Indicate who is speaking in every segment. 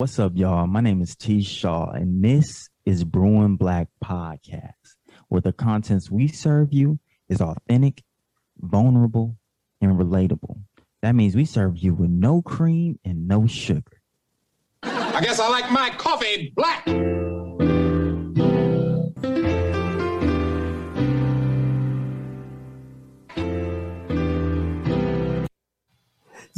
Speaker 1: What's up, y'all? My name is T. Shaw, and this is Brewing Black Podcast, where the contents we serve you is authentic, vulnerable, and relatable. That means we serve you with no cream and no sugar.
Speaker 2: I guess I like my coffee black.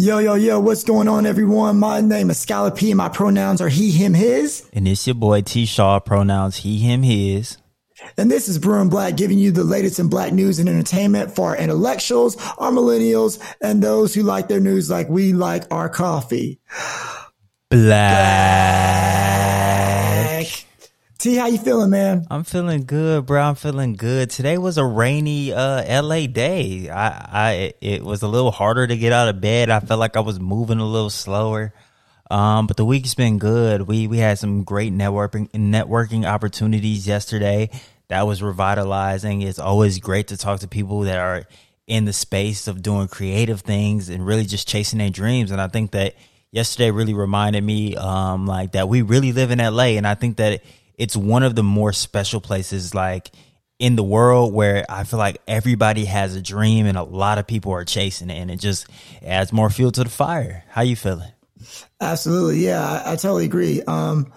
Speaker 3: Yo, yo, yo, what's going on, everyone? My name is Skylar P. My pronouns are he, him, his.
Speaker 1: And it's your boy T. Shaw, pronouns he, him, his.
Speaker 3: And this is Brewing Black, giving you the latest in black news and entertainment for our intellectuals, our millennials, and those who like their news like we like our coffee.
Speaker 1: Black.
Speaker 3: T, how you feeling, man?
Speaker 1: I'm feeling good, bro. I'm feeling good. Today was a rainy uh LA day. I I it was a little harder to get out of bed. I felt like I was moving a little slower. Um, but the week's been good. We we had some great networking networking opportunities yesterday. That was revitalizing. It's always great to talk to people that are in the space of doing creative things and really just chasing their dreams. And I think that yesterday really reminded me um like that we really live in LA and I think that it's one of the more special places like in the world where I feel like everybody has a dream and a lot of people are chasing it and it just adds more fuel to the fire. How you feeling?
Speaker 3: Absolutely. Yeah, I, I totally agree. Um,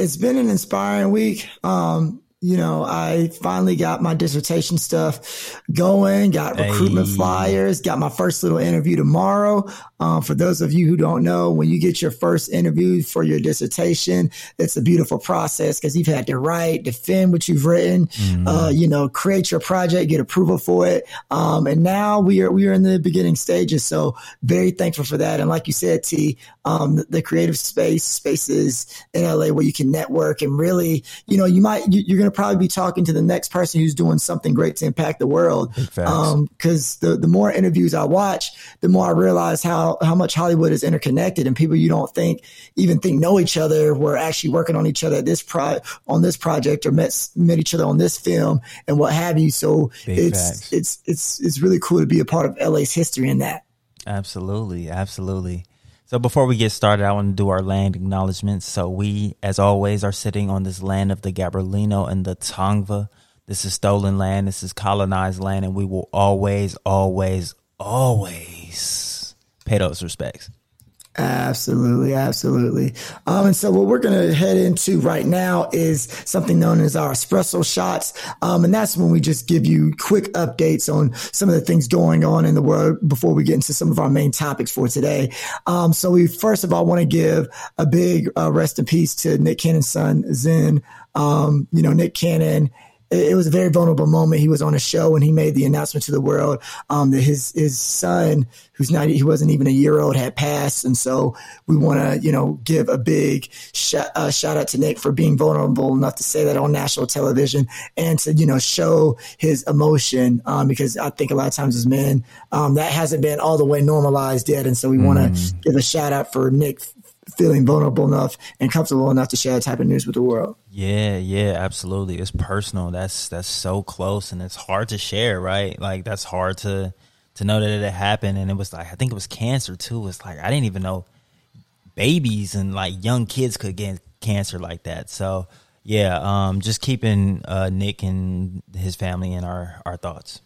Speaker 3: it's been an inspiring week. Um, you know, I finally got my dissertation stuff going, got recruitment
Speaker 1: Hey.
Speaker 3: flyers, got my first little interview tomorrow. Um, for those of you who don't know, when you get your first interview for your dissertation, it's a beautiful process because you've had to write, defend what you've written, uh, you know, create your project, get approval for it. Um, and now we are, we are in the beginning stages. So very thankful for that. And like you said, T, um, the, the creative space, spaces in LA where you can network and really, you know, you might, you, you're going to probably be talking to the next person who's doing something great to impact the world.
Speaker 1: facts.
Speaker 3: Um, the, the more interviews I watch, the more I realize how, how much Hollywood is interconnected and people you don't think even think know each other were actually working on each other at this pro on this project or met, met each other on this film and what have you. So
Speaker 1: Big
Speaker 3: it's,
Speaker 1: facts.
Speaker 3: it's, it's, it's really cool to be a part of LA's history in that.
Speaker 1: Absolutely, absolutely. So before we get started, I want to do our land acknowledgments. So we, as always, are sitting on this land of the Gabrielino and the Tongva. This is stolen land. This is colonized land, and we will always, always, always pay those respects.
Speaker 3: Absolutely, absolutely. Um, and so what we're going to head into right now is something known as our espresso shots. Um, and that's when we just give you quick updates on some of the things going on in the world before we get into some of our main topics for today. Um, so we first of all want to give a big uh, rest in peace to Nick Cannon's son, Zen. Um, you know, Nick Cannon it was a very vulnerable moment. He was on a show and he made the announcement to the world um, that his his son, who's not he wasn't even a year old, had passed. And so we want to you know give a big sh- uh, shout out to Nick for being vulnerable enough to say that on national television and to you know show his emotion um, because I think a lot of times as men um, that hasn't been all the way normalized yet. And so we want to give a shout out for Nick feeling vulnerable enough and comfortable enough to share that type of news with the world.
Speaker 1: Yeah, yeah, absolutely. It's personal. That's that's so close, and it's hard to share, right? Like that's hard to to know that it happened, and it was like I think it was cancer too. It's like I didn't even know babies and like young kids could get cancer like that. So yeah, um, just keeping uh, Nick and his family in our our thoughts.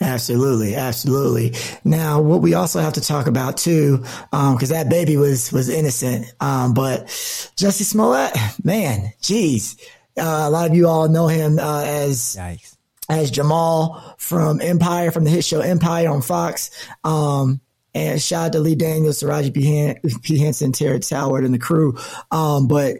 Speaker 3: Absolutely, absolutely. Now, what we also have to talk about too, because that baby was was innocent, um, but Jussie Smollett, man, geez, uh, a lot of you all know him uh, as
Speaker 1: Yikes!
Speaker 3: as Jamal from Empire, from the hit show Empire on Fox. Um, and shout out to Lee Daniels, Taraji P. Han- P. Henson, Terrence Howard, and the crew. Um, but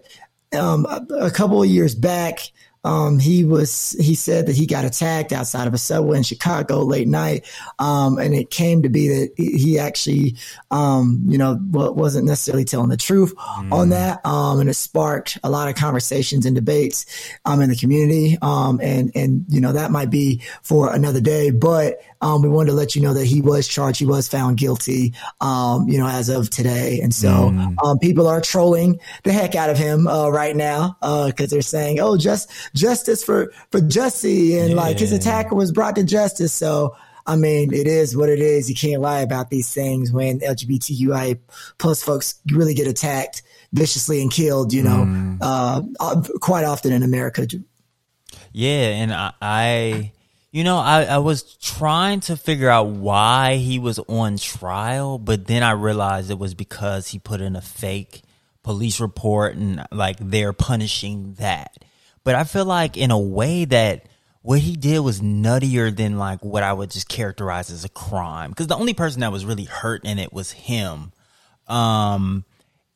Speaker 3: um, a, a couple of years back, um, he was he said that he got attacked outside of a subway in Chicago late night, um, and it came to be that he actually, um, you know, wasn't necessarily telling the truth on that, um, and it sparked a lot of conversations and debates um, in the community, um, and and you know that might be for another day, but um, we wanted to let you know that he was charged, he was found guilty, um, you know, as of today, and so um, people are trolling the heck out of him uh, right now because they're saying, "Oh, just justice for for Jussie," and like his attacker was brought to justice. So, I mean, it is what it is. You can't lie about these things when LGBTQI plus folks really get attacked. viciously and killed, you know,
Speaker 1: Mm.
Speaker 3: uh, uh, quite often in America.
Speaker 1: Yeah, and I, I you know, I, I was trying to figure out why he was on trial, but then I realized it was because he put in a fake police report and like they're punishing that. But I feel like in a way that what he did was nuttier than like what I would just characterize as a crime. Because the only person that was really hurt in it was him. Um,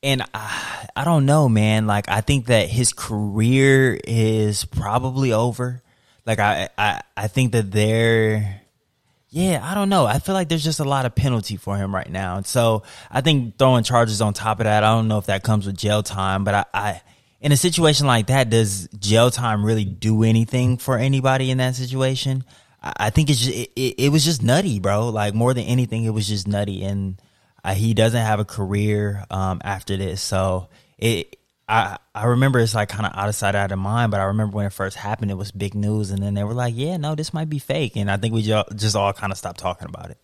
Speaker 1: and I, I don't know, man. Like I think that his career is probably over. Like I, I, I think that they're, yeah, I don't know. I feel like there's just a lot of penalty for him right now. And so I think throwing charges on top of that, I don't know if that comes with jail time, but I, I in a situation like that, does jail time really do anything for anybody in that situation? I, think it's just, it, it, it was just nutty, bro. Like more than anything, it was just nutty. And uh, he doesn't have a career um, after this. So it, I I remember it's like kind of out of sight, out of mind. But I remember when it first happened, it was big news, and then they were like, "Yeah, no, this might be fake," and I think we just all kind of stopped talking about it.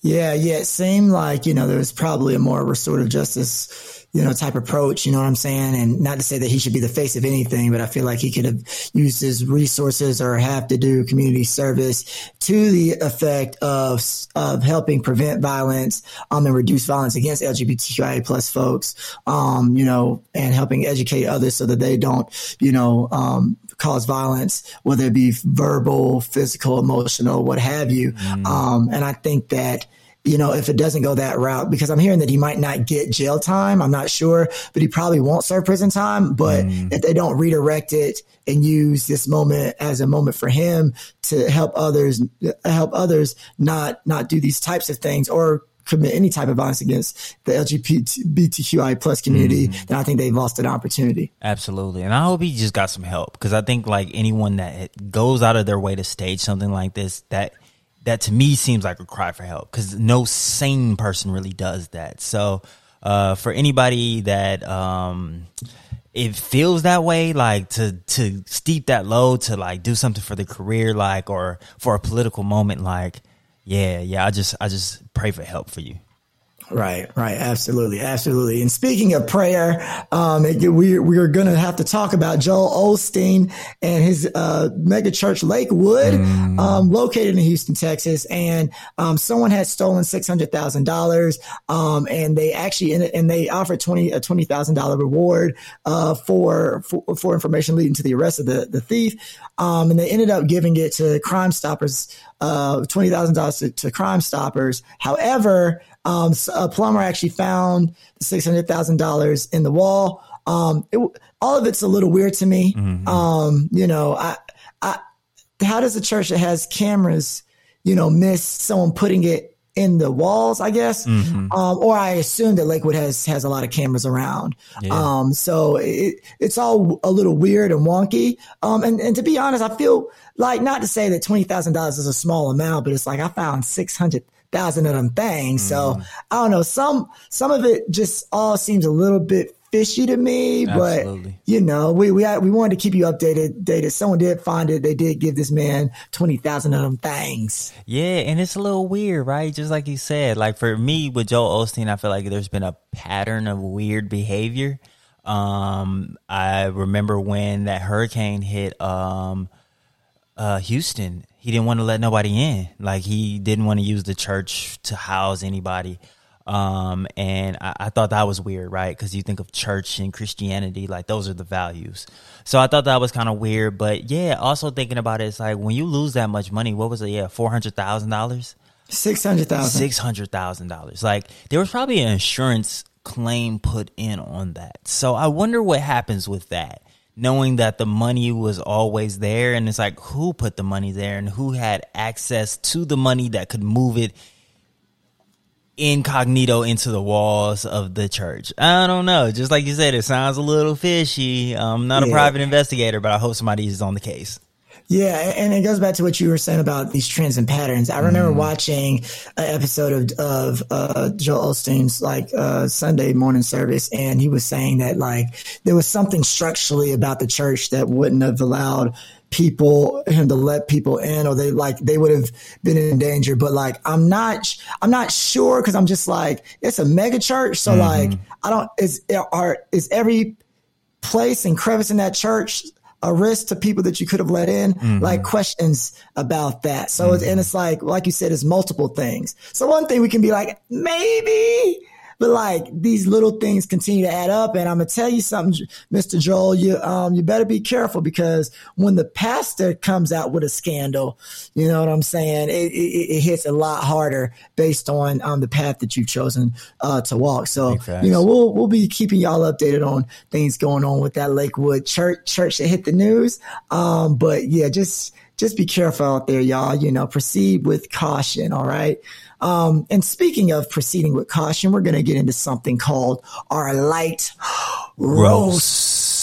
Speaker 3: Yeah, yeah. It seemed like, you know, there was probably a more restorative justice, you know, type approach, you know what I'm saying? And not to say that he should be the face of anything, but I feel like he could have used his resources or have to do community service to the effect of, of helping prevent violence, um, and reduce violence against LGBTQIA plus folks, um, you know, and helping educate others so that they don't, you know, um, cause violence, whether it be verbal, physical, emotional, what have you. Um, and I think that, you know, if it doesn't go that route, because I'm hearing that he might not get jail time. I'm not sure, but he probably won't serve prison time. But mm. if they don't redirect it and use this moment as a moment for him to help others, help others not, not do these types of things or commit any type of violence against the LGBTQI plus community, mm-hmm. then I think they've lost an opportunity.
Speaker 1: Absolutely, and I hope he just got some help because I think like anyone that goes out of their way to stage something like this, that that to me seems like a cry for help because no sane person really does that. So, uh, for anybody that um, it feels that way, like to to steep that low to like do something for the career, like or for a political moment, like yeah, yeah. I just I just pray for help for you.
Speaker 3: Right, right, absolutely, absolutely. And speaking of prayer, um, we we are going to have to talk about Joel Osteen and his uh, mega church Lakewood, um, located in Houston, Texas. And um, someone had stolen six hundred thousand dollars, um, and they actually and they offered twenty a twenty thousand dollar reward uh, for, for for information leading to the arrest of the the thief. Um, and they ended up giving it to Crime Stoppers, uh, twenty thousand dollars to Crime Stoppers. However, um, a plumber actually found the six hundred thousand dollars in the wall. Um, it, all of it's a little weird to me. Um, you know, I, I, how does a church that has cameras, you know, miss someone putting it in the walls? I guess, um, or I assume that Lakewood has has a lot of cameras around. Um, so it, it's all a little weird and wonky. Um, and and to be honest, I feel like not to say that twenty thousand dollars is a small amount, but it's like I found six hundred thousand of them things. So I don't know. Some some of it just all seems a little bit fishy to me, but you know, we we we wanted to keep you updated. Dated. Someone did find it. They did give this man twenty thousand of them things.
Speaker 1: Yeah, and it's a little weird, right? Just like you said, like for me with Joel Osteen, I feel like there's been a pattern of weird behavior. Um, I remember when that hurricane hit um, uh, Houston, he didn't want to let nobody in. Like he didn't want to use the church to house anybody. Um, and I, I thought that was weird, right? Because you think of church and Christianity, like those are the values. So I thought that was kind of weird. But yeah, also thinking about it, it's like when you lose that much money, what was it? Yeah, four hundred thousand dollars,
Speaker 3: Six hundred thousand.
Speaker 1: six hundred thousand dollars. Like there was probably an insurance claim put in on that. So I wonder what happens with that. Knowing that the money was always there, and it's like who put the money there and who had access to the money that could move it incognito into the walls of the church. I don't know. Just like you said, it sounds a little fishy. I'm not a private investigator, but I hope somebody is on the case.
Speaker 3: Yeah, and it goes back to what you were saying about these trends and patterns. I remember
Speaker 1: Mm.
Speaker 3: watching an episode of of uh, Joel Osteen's like uh, Sunday morning service, and he was saying that like there was something structurally about the church that wouldn't have allowed people him to let people in or they like they would have been in danger but like i'm not i'm not sure because i'm just like it's a mega church so mm-hmm. like i don't is are is every place and crevice in that church a risk to people that you could have let in mm-hmm. like questions about that so mm-hmm. and it's like like you said it's multiple things so one thing we can be like maybe but like these little things continue to add up. And I'm gonna tell you something, Mr. Joel, you um you better be careful because when the pastor comes out with a scandal, you know what I'm saying? It, it, it hits a lot harder based on um the path that you've chosen uh to walk. So you know we'll we'll be keeping y'all updated on things going on with that Lakewood church church that hit the news. Um, but yeah, just just be careful out there, y'all. You know, proceed with caution. All right. Um, and speaking of proceeding with caution, we're going to get into something called our light roast.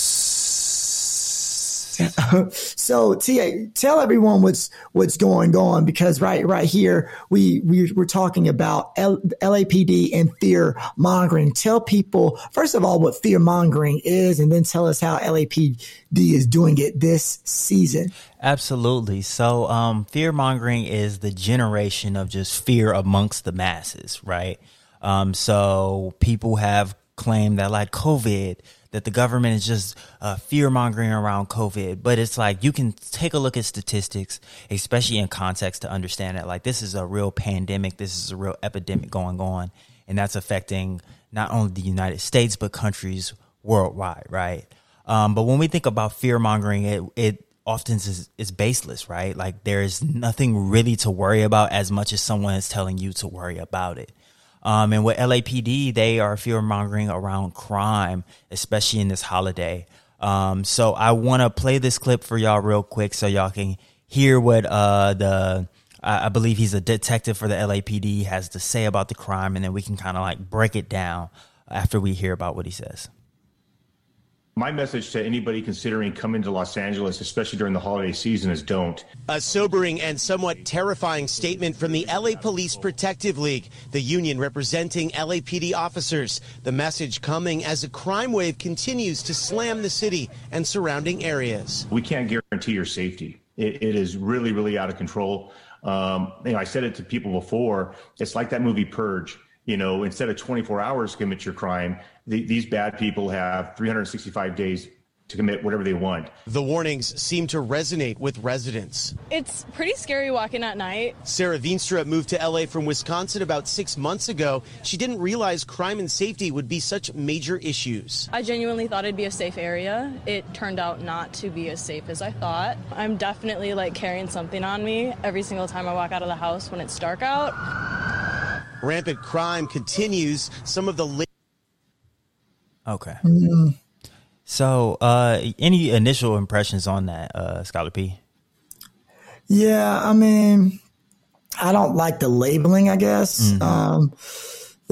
Speaker 3: So TA, tell everyone what's what's going on because right right here we, we we're talking about L, LAPD and fear mongering. Tell people first of all what fear mongering is, and then tell us how LAPD is doing it this season.
Speaker 1: Absolutely. So, um, fear mongering is the generation of just fear amongst the masses, right? Um, so people have claimed that like COVID that the government is just uh, fear mongering around COVID. But it's like you can take a look at statistics, especially in context, to understand that like this is a real pandemic, this is a real epidemic going on, and that's affecting not only the United States but countries worldwide, right? Um, but when we think about fear mongering, it it often is, is baseless, right? Like there is nothing really to worry about as much as someone is telling you to worry about it. Um, and with LAPD, they are fear mongering around crime, especially in this holiday. Um, so I want to play this clip for y'all real quick so y'all can hear what uh, the I believe he's a detective for the LAPD has to say about the crime, and then we can kind of like break it down after we hear about what he says
Speaker 4: my message to anybody considering coming to Los Angeles, especially during the holiday season, is don't.
Speaker 5: A sobering and somewhat terrifying statement from the LA Police Protective League, the union representing LAPD officers. The message coming as a crime wave continues to slam the city and surrounding areas.
Speaker 4: We can't guarantee your safety. it, it is really, really out of control. Um, you know, I said it to people before. It's like that movie Purge you know, instead of 24 hours commit your crime, the, these bad people have 365 days to commit whatever they want.
Speaker 5: The warnings seem to resonate with residents.
Speaker 6: It's pretty scary walking at night.
Speaker 5: Sarah Veenstra moved to LA from Wisconsin about six months ago. She didn't realize crime and safety would be such major issues.
Speaker 6: I genuinely thought it'd be a safe area. It turned out not to be as safe as I thought. I'm definitely like carrying something on me every single time I walk out of the house when it's dark out.
Speaker 5: Rampant crime continues. Some of the
Speaker 1: Okay. Mm. So, uh, any initial impressions on that, uh, Scholar P?
Speaker 3: Yeah, I mean, I don't like the labeling. I guess. Mm-hmm. Um,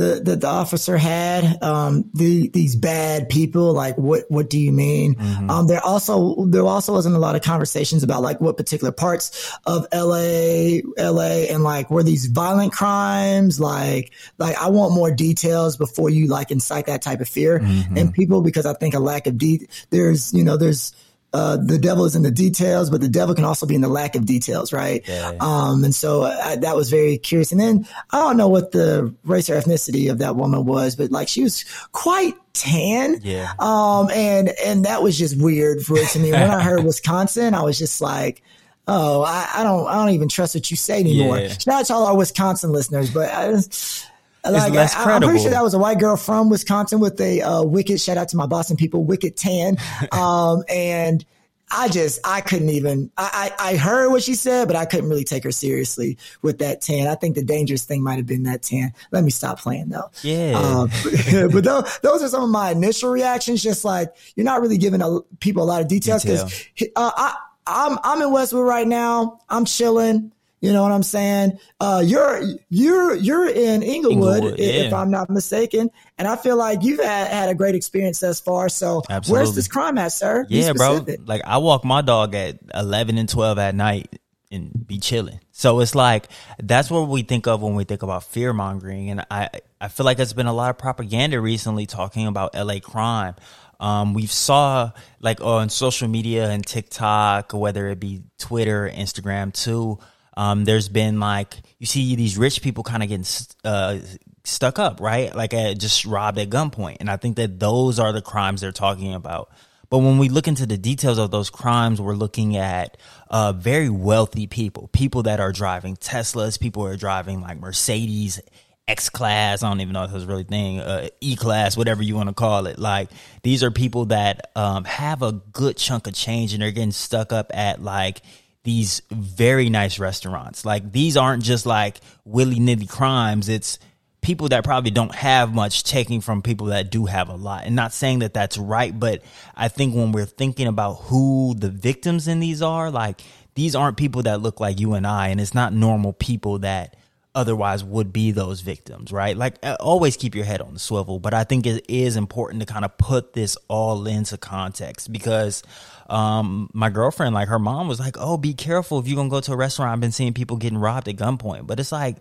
Speaker 3: the, the, the officer had um, the, these bad people like what what do you mean mm-hmm. um, there also there also wasn't a lot of conversations about like what particular parts of LA LA and like were these violent crimes like like I want more details before you like incite that type of fear mm-hmm. in people because I think a lack of de- there's you know there's uh, the devil is in the details, but the devil can also be in the lack of details, right? Yeah. Um, and so I, that was very curious. And then I don't know what the race or ethnicity of that woman was, but like she was quite tan.
Speaker 1: Yeah.
Speaker 3: Um, and, and that was just weird for to me. When I heard Wisconsin, I was just like, oh, I, I, don't, I don't even trust what you say anymore. Yeah. Not to all our Wisconsin listeners, but I just, like, less I, credible. I'm pretty sure that was a white girl from Wisconsin with a uh, wicked. Shout out to my Boston people, wicked tan. Um, and I just I couldn't even. I, I, I heard what she said, but I couldn't really take her seriously with that tan. I think the dangerous thing might have been that tan. Let me stop playing though.
Speaker 1: Yeah. Um,
Speaker 3: but those, those are some of my initial reactions. Just like you're not really giving a, people a lot of details because Detail. uh, I I'm I'm in Westwood right now. I'm chilling. You know what I'm saying? Uh, you're you're you're in Inglewood, Inglewood if. I'm not mistaken, and I feel like you've had, had a great experience thus far. So, Absolutely. where's this crime at, sir?
Speaker 1: yeah, bro. Like I walk my dog at 11 and 12 at night and be chilling. So it's like that's what we think of when we think about fear mongering, and I I feel like there's been a lot of propaganda recently talking about LA crime. Um, we've saw like on social media and TikTok, whether it be Twitter, Instagram too. Um, there's been like you see these rich people kind of getting uh, stuck up, right? Like uh, just robbed at gunpoint, and I think that those are the crimes they're talking about. But when we look into the details of those crimes, we're looking at uh, very wealthy people, people that are driving Teslas, people are driving like Mercedes X class. I don't even know if that's really thing, uh, E class, whatever you want to call it. Like these are people that um, have a good chunk of change and they're getting stuck up at like these very nice restaurants. Like these aren't just like willy nilly crimes. It's people that probably don't have much taking from people that do have a lot. And not saying that that's right, but I think when we're thinking about who the victims in these are, like these aren't people that look like you and I, and it's not normal people that otherwise would be those victims, right? Like uh, always keep your head on the swivel, but I think it is important to kind of put this all into context because um, my girlfriend, like her mom was like, "Oh, be careful if you're to go to a restaurant. I've been seeing people getting robbed at gunpoint." But it's like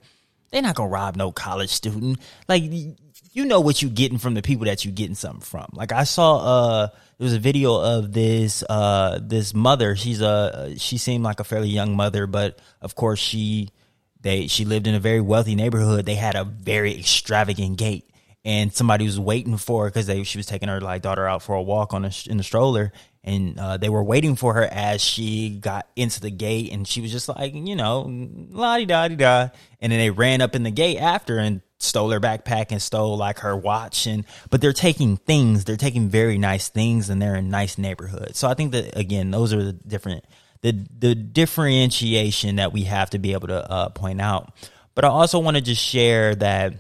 Speaker 1: they're not to rob no college student. Like you know what you're getting from the people that you're getting something from. Like I saw uh there was a video of this uh this mother. She's a she seemed like a fairly young mother, but of course she they she lived in a very wealthy neighborhood. They had a very extravagant gate, and somebody was waiting for her because they she was taking her like daughter out for a walk on a, in the stroller, and uh, they were waiting for her as she got into the gate, and she was just like you know la di da di da, and then they ran up in the gate after and stole her backpack and stole like her watch. And but they're taking things. They're taking very nice things and they're in nice neighborhoods. So i think that again those are the different the the differentiation that we have to be able to uh, point out. But I also want to just share that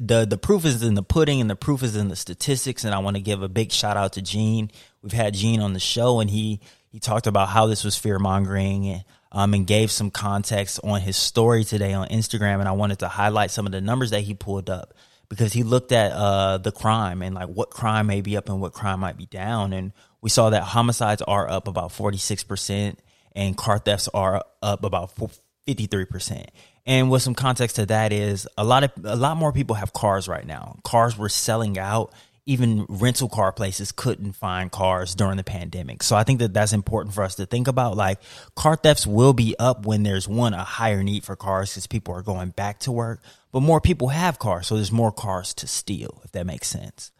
Speaker 1: the the proof is in the pudding and the proof is in the statistics. And I want to give a big shout out to Gene. We've had Gene on the show, and he he talked about how this was fear mongering and um, and gave some context on his story today on Instagram. And I wanted to highlight some of the numbers that he pulled up because he looked at uh, the crime and like what crime may be up and what crime might be down. And we saw that homicides are up about 46% and car thefts are up about 53%. And with some context to that is a lot of a lot more people have cars right now. Cars were selling out. Even rental car places couldn't find cars during the pandemic. So I think that that's important for us to think about. Like car thefts will be up when there's one a higher need for cars because people are going back to work, but more people have cars, so there's more cars to steal. If that makes sense.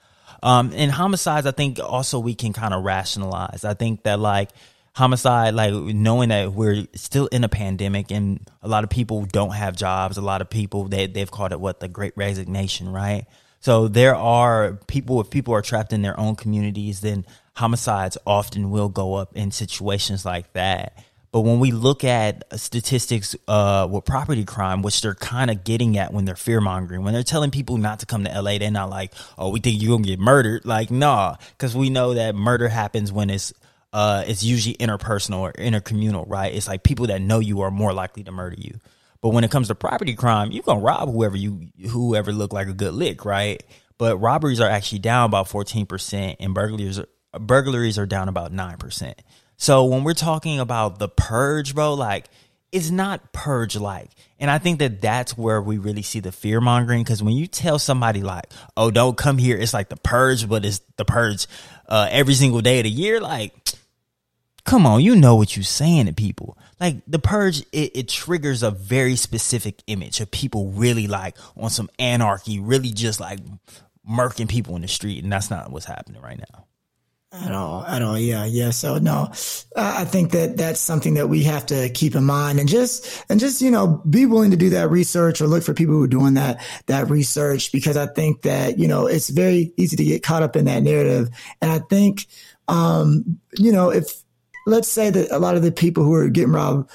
Speaker 1: Um, and homicides, I think also we can kind of rationalize. I think that like homicide, like knowing that we're still in a pandemic and a lot of people don't have jobs, a lot of people they they've called it what the Great Resignation, right? So there are people if people are trapped in their own communities, then homicides often will go up in situations like that. But when we look at statistics uh, with property crime, which they're kind of getting at when they're fear mongering, when they're telling people not to come to LA, they're not like, "Oh, we think you're gonna get murdered." Like, nah, because we know that murder happens when it's uh, it's usually interpersonal or intercommunal, right? It's like people that know you are more likely to murder you. But when it comes to property crime, you gonna rob whoever you whoever look like a good lick, right? But robberies are actually down about fourteen percent, and burglaries burglaries are down about nine percent. So when we're talking about the purge, bro, like it's not purge like. And I think that that's where we really see the fear mongering. Cause when you tell somebody like, oh, don't come here, it's like the purge, but it's the purge uh, every single day of the year. Like, come on, you know what you're saying to people. Like the purge, it, it triggers a very specific image of people really like on some anarchy, really just like murking people in the street. And that's not what's happening right now.
Speaker 3: At all, at all, yeah, yeah. So no, I think that that's something that we have to keep in mind, and just and just you know be willing to do that research or look for people who are doing that that research because I think that you know it's very easy to get caught up in that narrative, and I think um, you know if let's say that a lot of the people who are getting robbed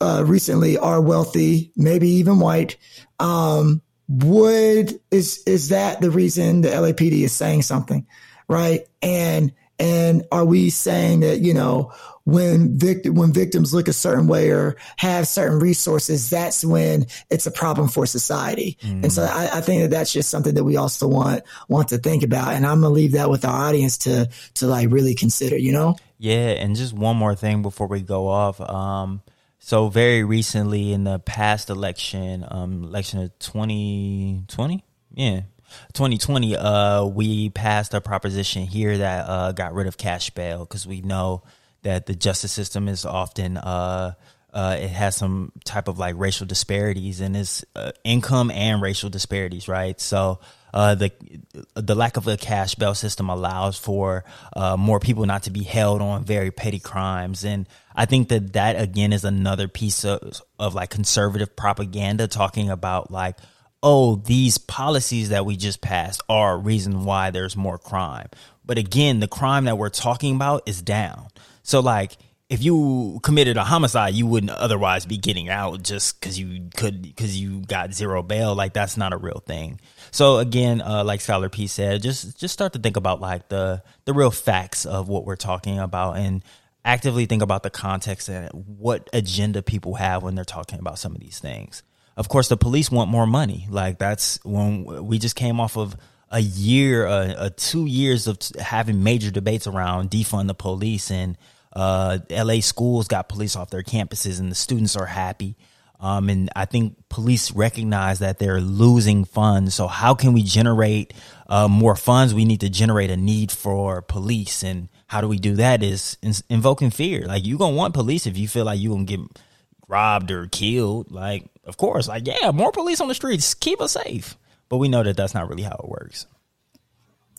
Speaker 3: uh, recently are wealthy, maybe even white. Um, would is is that the reason the LAPD is saying something? right? And and are we saying that you know when victim when victims look a certain way or have certain resources, that's when it's a problem for society? Mm. And so I, I, think that that's just something that we also want want to think about. And I'm gonna leave that with our audience to to like really consider. You know?
Speaker 1: Yeah. And just one more thing before we go off. Um, so very recently in the past election, um, election of 2020, yeah 2020, uh, we passed a proposition here that uh, got rid of cash bail because we know that the justice system is often uh, uh, it has some type of like racial disparities and it's uh, income and racial disparities, right? So uh, the the lack of a cash bail system allows for uh, more people not to be held on very petty crimes, and I think that that again is another piece of of like conservative propaganda talking about like oh these policies that we just passed are a reason why there's more crime, but again the crime that we're talking about is down. So like if you committed a homicide, you wouldn't otherwise be getting out just because you could because you got zero bail. Like that's not a real thing. So again, uh, like Scholar P said, just just start to think about like the the real facts of what we're talking about and actively think about the context and what agenda people have when they're talking about some of these things. Of course, the police want more money. Like that's when we just came off of a year, uh, uh, two years of having major debates around defund the police and uh, LA schools got police off their campuses and the students are happy. Um, and I think police recognize that they're losing funds. So how can we generate uh, more funds? We need to generate a need for police. And how do we do that is in- invoking fear. Like you to want police if you feel like you to get robbed or killed. Like, of course, like, yeah, more police on the streets, keep us safe. But we know that that's not really how it works.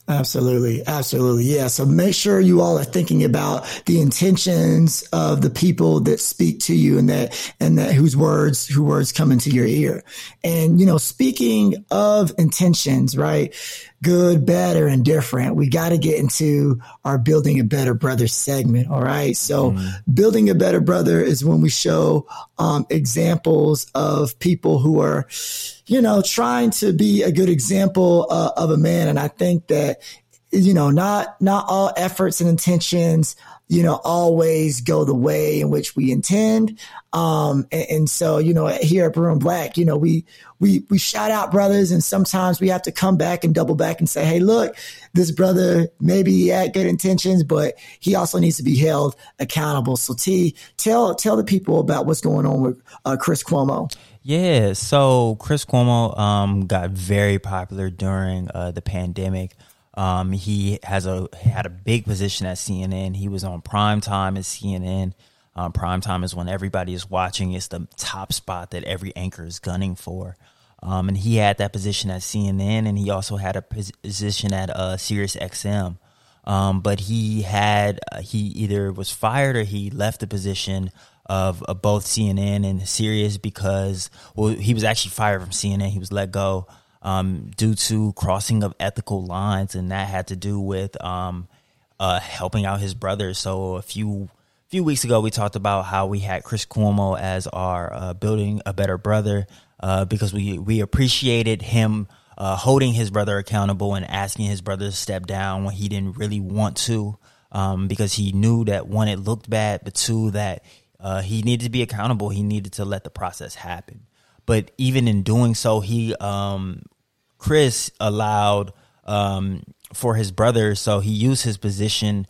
Speaker 3: Absolutely. Absolutely. Yeah. So make sure you all are thinking about the intentions of the people that speak to you and that, and that whose words, who words come into your ear. And, you know, speaking of intentions, right? good, bad, or indifferent, we got to get into our building a better brother segment. All right. So mm. building a better brother is when we show um, examples of people who are, you know, trying to be a good example uh, of a man. And I think that, you know, not, not all efforts and intentions you know, always go the way in which we intend. Um, and, and, so, you know, here at and Black, you know, we, we, we shout out brothers and sometimes we have to come back and double back and say, Hey, look, this brother maybe he had good intentions, but he also needs to be held accountable. So T, tell, tell the people about what's going on with uh, Chris Cuomo.
Speaker 1: Yeah. So Chris Cuomo, um, got very popular during, uh, the pandemic. Um, he has a had a big position at CNN. He was on prime time at CNN. Um, is when everybody is watching. It's the top spot that every anchor is gunning for. Um, and he had that position at CNN, and he also had a position at uh, Sirius XM. Um, but he had uh, he either was fired or he left the position of, of both CNN and Sirius because well he was actually fired from CNN. He was let go um, due to crossing of ethical lines, and that had to do with um, uh, helping out his brother. So a few few weeks ago, we talked about how we had Chris Cuomo as our uh, building a better brother uh, because we we appreciated him. Uh, holding his brother accountable and asking his brother to step down when he didn't really want to, um, because he knew that one, it looked bad, but two, that uh, he needed to be accountable. He needed to let the process happen. But even in doing so, he um, Chris allowed um, for his brother, so he used his position,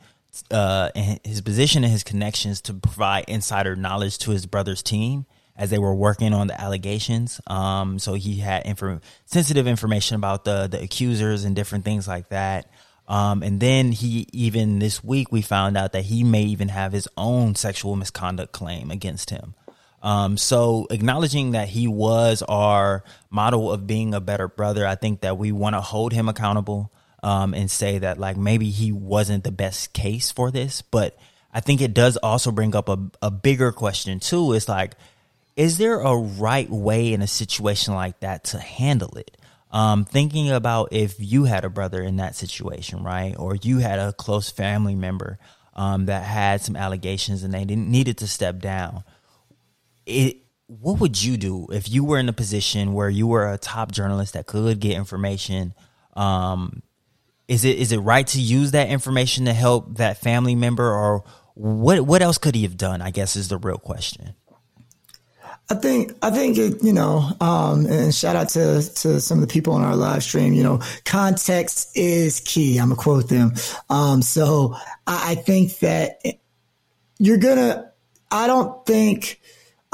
Speaker 1: uh, his position and his connections to provide insider knowledge to his brother's team as they were working on the allegations. Um, so he had infor- sensitive information about the the accusers and different things like that. Um, and then he even this week we found out that he may even have his own sexual misconduct claim against him. Um, so acknowledging that he was our model of being a better brother, I think that we want to hold him accountable um, and say that like maybe he wasn't the best case for this, but I think it does also bring up a, a bigger question too. Is like, is there a right way in a situation like that to handle it? Um, thinking about if you had a brother in that situation, right, or you had a close family member um, that had some allegations and they didn't needed to step down. It what would you do if you were in a position where you were a top journalist that could get information? Um, is it is it right to use that information to help that family member or what what else could he have done i guess is the real question
Speaker 3: I think I think it, you know, um, and shout out to to some of the people on our live stream. You know, context is key. I'm gonna quote them. Um, so I, I think that you're gonna. I don't think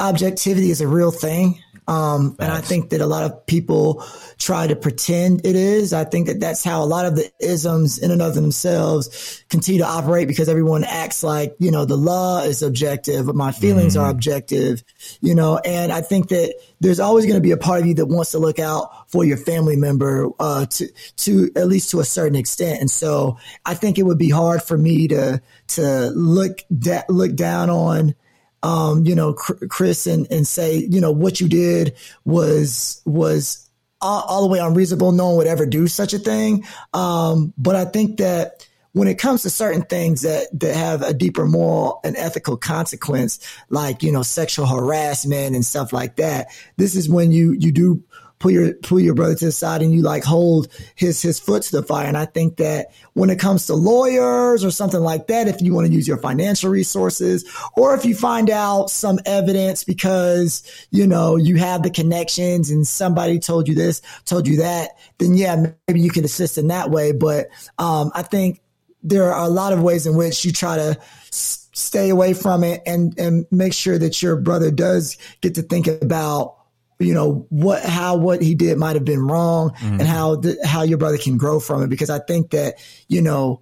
Speaker 3: objectivity is a real thing. Um, and I think that a lot of people try to pretend it is. I think that that's how a lot of the isms in and of themselves continue to operate because everyone acts like, you know, the law is objective, my feelings mm-hmm. are objective, you know, and I think that there's always going to be a part of you that wants to look out for your family member, uh, to, to at least to a certain extent. And so I think it would be hard for me to, to look, da- look down on, um, you know, Chris and, and say, you know, what you did was, was all, all, the way unreasonable. No one would ever do such a thing. Um, but I think that when it comes to certain things that, that have a deeper moral and ethical consequence, like, you know, sexual harassment and stuff like that, this is when you, you do pull your pull your brother to the side and you like hold his his foot to the fire. And I think that when it comes to lawyers or something like that, if you want to use your financial resources, or if you find out some evidence because you know you have the connections and somebody told you this, told you that, then yeah, maybe you can assist in that way. But um, I think there are a lot of ways in which you try to stay away from it and and make sure that your brother does get to think about you know what how what he did might have been wrong mm-hmm. and how the, how your brother can grow from it because i think that you know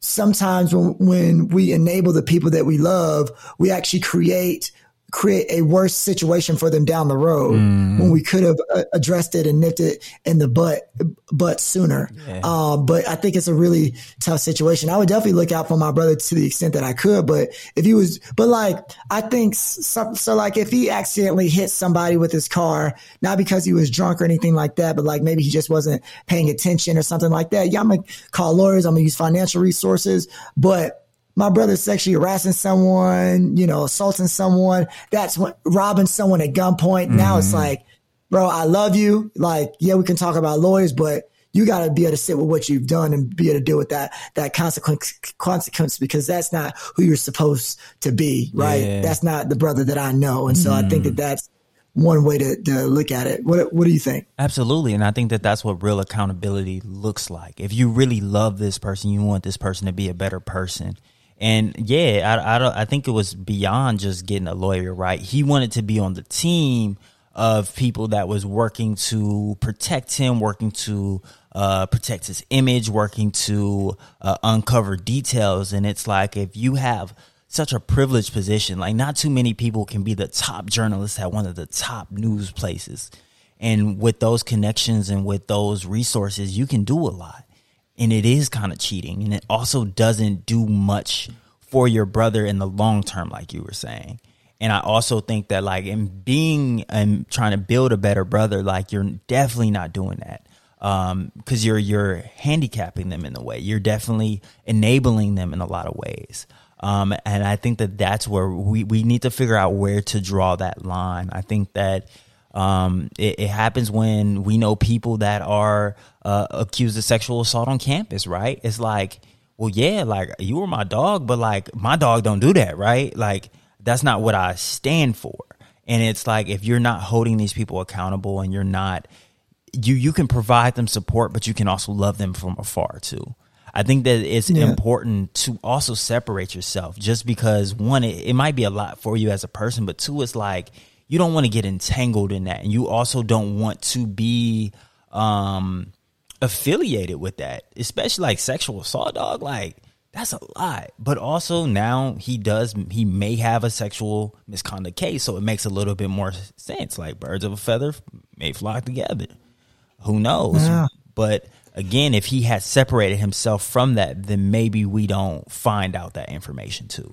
Speaker 3: sometimes when when we enable the people that we love we actually create create a worse situation for them down the road mm. when we could have uh, addressed it and nipped it in the butt but sooner. Yeah. Uh, but I think it's a really tough situation. I would definitely look out for my brother to the extent that I could. But if he was, but like I think so, so like if he accidentally hit somebody with his car, not because he was drunk or anything like that, but like maybe he just wasn't paying attention or something like that. Yeah, I'm gonna call lawyers. I'm gonna use financial resources, but my brother sexually harassing someone, you know, assaulting someone. That's what robbing someone at gunpoint. Mm-hmm. Now it's mm-hmm. like, bro, I love you. Like, yeah, we can talk about lawyers, but you got to be able to sit with what you've done and be able to deal with that that consequence consequence because that's not who you're supposed to be, right? Yeah. That's not the brother that I know, and so mm. I think that mm. that's one way to, to look at it. What What do you think?
Speaker 1: Absolutely, and I think that that's what real accountability looks like. If you really love this person, you want this person to be a better person and yeah, I, I don't. I think it was beyond just getting a lawyer, right? He wanted to be on the team of people that was working to protect him, working to uh, protect his image, working to uh, uncover details. And it's like if you have such a privileged position, like not too many people can be the top journalist at one of the top news places. And with those connections and with those resources, you can do a lot and it is kind of cheating and it also doesn't do much for your brother in the long term like you were saying. And i also think that like in being and trying to build a better brother like you're definitely not doing that um because you're you're handicapping them in a way. You're definitely enabling them in a lot of ways. Um and i think that that's where we we need to figure out where to draw that line. I think that um, it, it, happens when we know people that are uh, accused of sexual assault on campus, right? It's like, well, yeah, like you were my dog, but like my dog don't do that, right? Like that's not what I stand for. And it's like if you're not holding these people accountable and you're not you you can provide them support, but you can also love them from afar too. I think that it's yeah. important to also separate yourself just because one, it, it might be a lot for you as a person, but two, it's like you don't want to get entangled in that and you also don't want to be um affiliated with that especially like sexual assault dog like that's a lot. But also now he does he may have a sexual misconduct case so it makes a little bit more sense like birds of a feather may flock together. Who knows? Yeah. but again if he had separated himself from that then maybe we don't find out that information too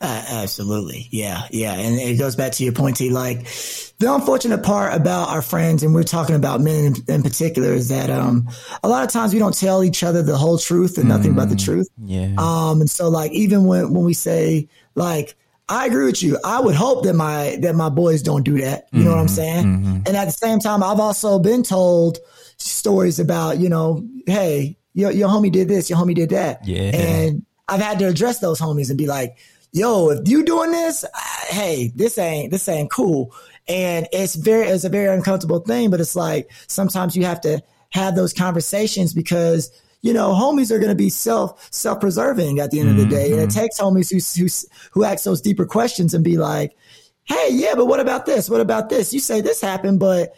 Speaker 3: uh, absolutely. Yeah. Yeah. And it goes back to your point, T. Like the unfortunate part about our friends, and we're talking about men in, in particular, is that, um, a lot of times we don't tell each other the whole truth and nothing mm, but the mm, truth.
Speaker 1: Yeah.
Speaker 3: Um, and so like, even when, when we say like, I agree with you. I would hope that my, that my boys don't do that. You mm-hmm, know what I'm mm-hmm. saying? Mm-hmm. And at the same time, I've also been told stories about, you know, Hey, your, your homie did this, your homie did that.
Speaker 1: Yeah.
Speaker 3: And I've had to address those homies and be like, yo, if you doing this, hey, this ain't this ain't cool. And it's very it's a very uncomfortable thing, but it's like sometimes you have to have those conversations because you know homies are going to be self self preserving at the end mm-hmm. of the day, and it mm-hmm. takes homies who who who ask those deeper questions and be like, hey, yeah, but what about this? What about this? You say this happened, but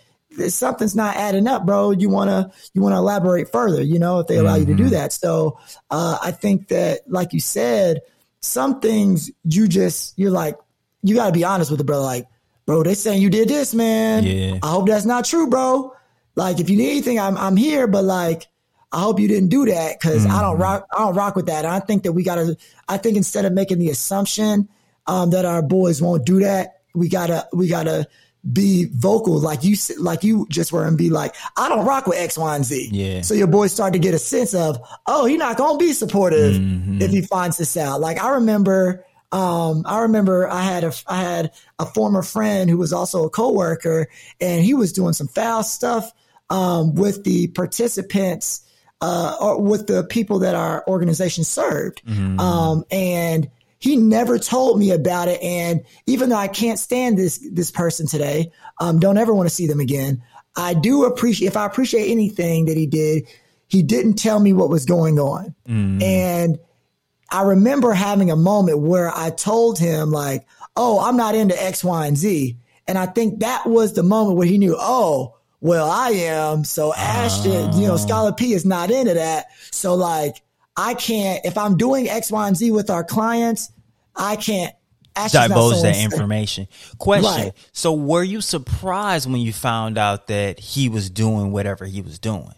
Speaker 3: something's not adding up, bro. You wanna you wanna elaborate further, you know, if they allow mm-hmm. you to do mm-hmm. that. So uh, I think that, like you said, some things you just you're like you got to be honest with the brother. Like, bro, they saying you did this, man.
Speaker 1: Yeah. I
Speaker 3: hope that's not true, bro. Like, if you need anything, I'm I'm here, but like. I hope you didn't do that because mm-hmm. I don't mm-hmm. rock. I don't rock with that. And I think that we gotta. I think instead of making the assumption um, that our boys won't do that, we gotta we gotta be vocal like you like you just were and be like, I don't rock with X, Y, and
Speaker 1: Z. Yeah.
Speaker 3: So your boys start to get a sense of, oh, he's not gonna be supportive mm-hmm. if he finds this out. Like I remember um, I remember I had a I had a former friend who was also a coworker, and he was doing some foul stuff um, with the participants uh, or with the people that our organization served. Mm-hmm. Um, and he never told me about it. And even though I can't stand this this person today, um, don't ever want to see them again. I do appreciate if I appreciate anything that he did, he didn't tell me what was going on. Mm. And I remember having a moment where I told him like, "Oh, I'm not into X, Y, and Z," and I think that was the moment where he knew, "Oh." Well, I am. So Ashton, you know, ah. Scholar P is not into that. So like, I can't, if I'm doing X, Y, and Z with our clients, I can't
Speaker 1: divulge that information. Question. Right. So were you surprised when you found out that he was doing whatever he was doing?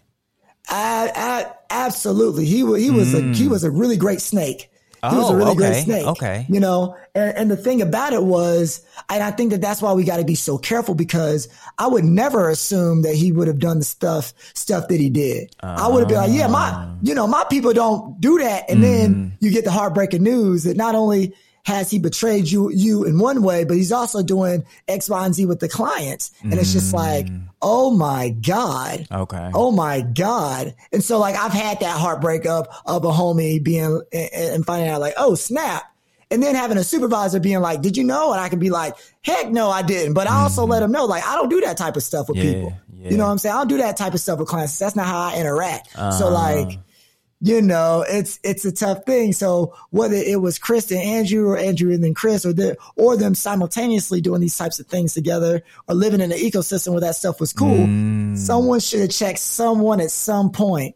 Speaker 3: I, I, absolutely. He was, he was mm. a, he was a really great snake. He oh, was a oh, really
Speaker 1: okay.
Speaker 3: great snake.
Speaker 1: Okay.
Speaker 3: You know, and, and the thing about it was, and I think that that's why we got to be so careful because I would never assume that he would have done the stuff, stuff that he did. Uh, I would have been like, yeah, my, ah. you know, my people don't do that. And mm. then you get the heartbreaking news that not only has he betrayed you you in one way, but he's also doing X, Y, and Z with the clients. And it's just like, mm. Oh my God.
Speaker 1: Okay.
Speaker 3: Oh my God. And so like I've had that heartbreak of of a homie being and finding out like, oh snap. And then having a supervisor being like, did you know? And I can be like, heck no, I didn't. But I also mm. let them know, like, I don't do that type of stuff with yeah, people. Yeah. You know what I'm saying? I don't do that type of stuff with clients. That's not how I interact. Uh-huh. So like, you know, it's it's a tough thing. So whether it was Chris and Andrew or Andrew and then Chris or the, or them simultaneously doing these types of things together or living in an ecosystem where that stuff was cool, mm. someone should have checked someone at some point.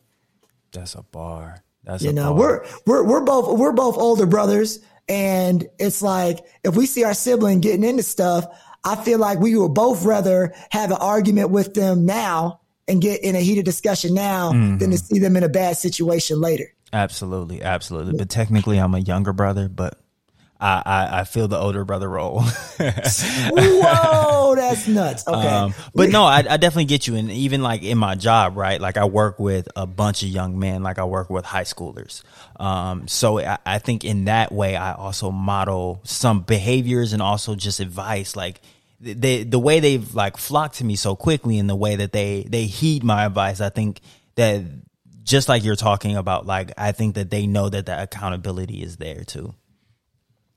Speaker 1: That's a bar. That's
Speaker 3: you know,
Speaker 1: bar.
Speaker 3: we're we're we're both we're both older brothers, and it's like if we see our sibling getting into stuff, I feel like we would both rather have an argument with them now and get in a heated discussion now mm-hmm. than to see them in a bad situation later.
Speaker 1: Absolutely, absolutely. But technically, I'm a younger brother, but I, I, I feel the older brother role.
Speaker 3: Whoa, that's nuts. Okay, um,
Speaker 1: but no, I, I definitely get you. And even like in my job, right? Like I work with a bunch of young men. Like I work with high schoolers. Um, so I, I think in that way, I also model some behaviors and also just advice. Like they the way they've like flocked to me so quickly and the way that they they heed my advice i think that just like you're talking about like i think that they know that that accountability is there too.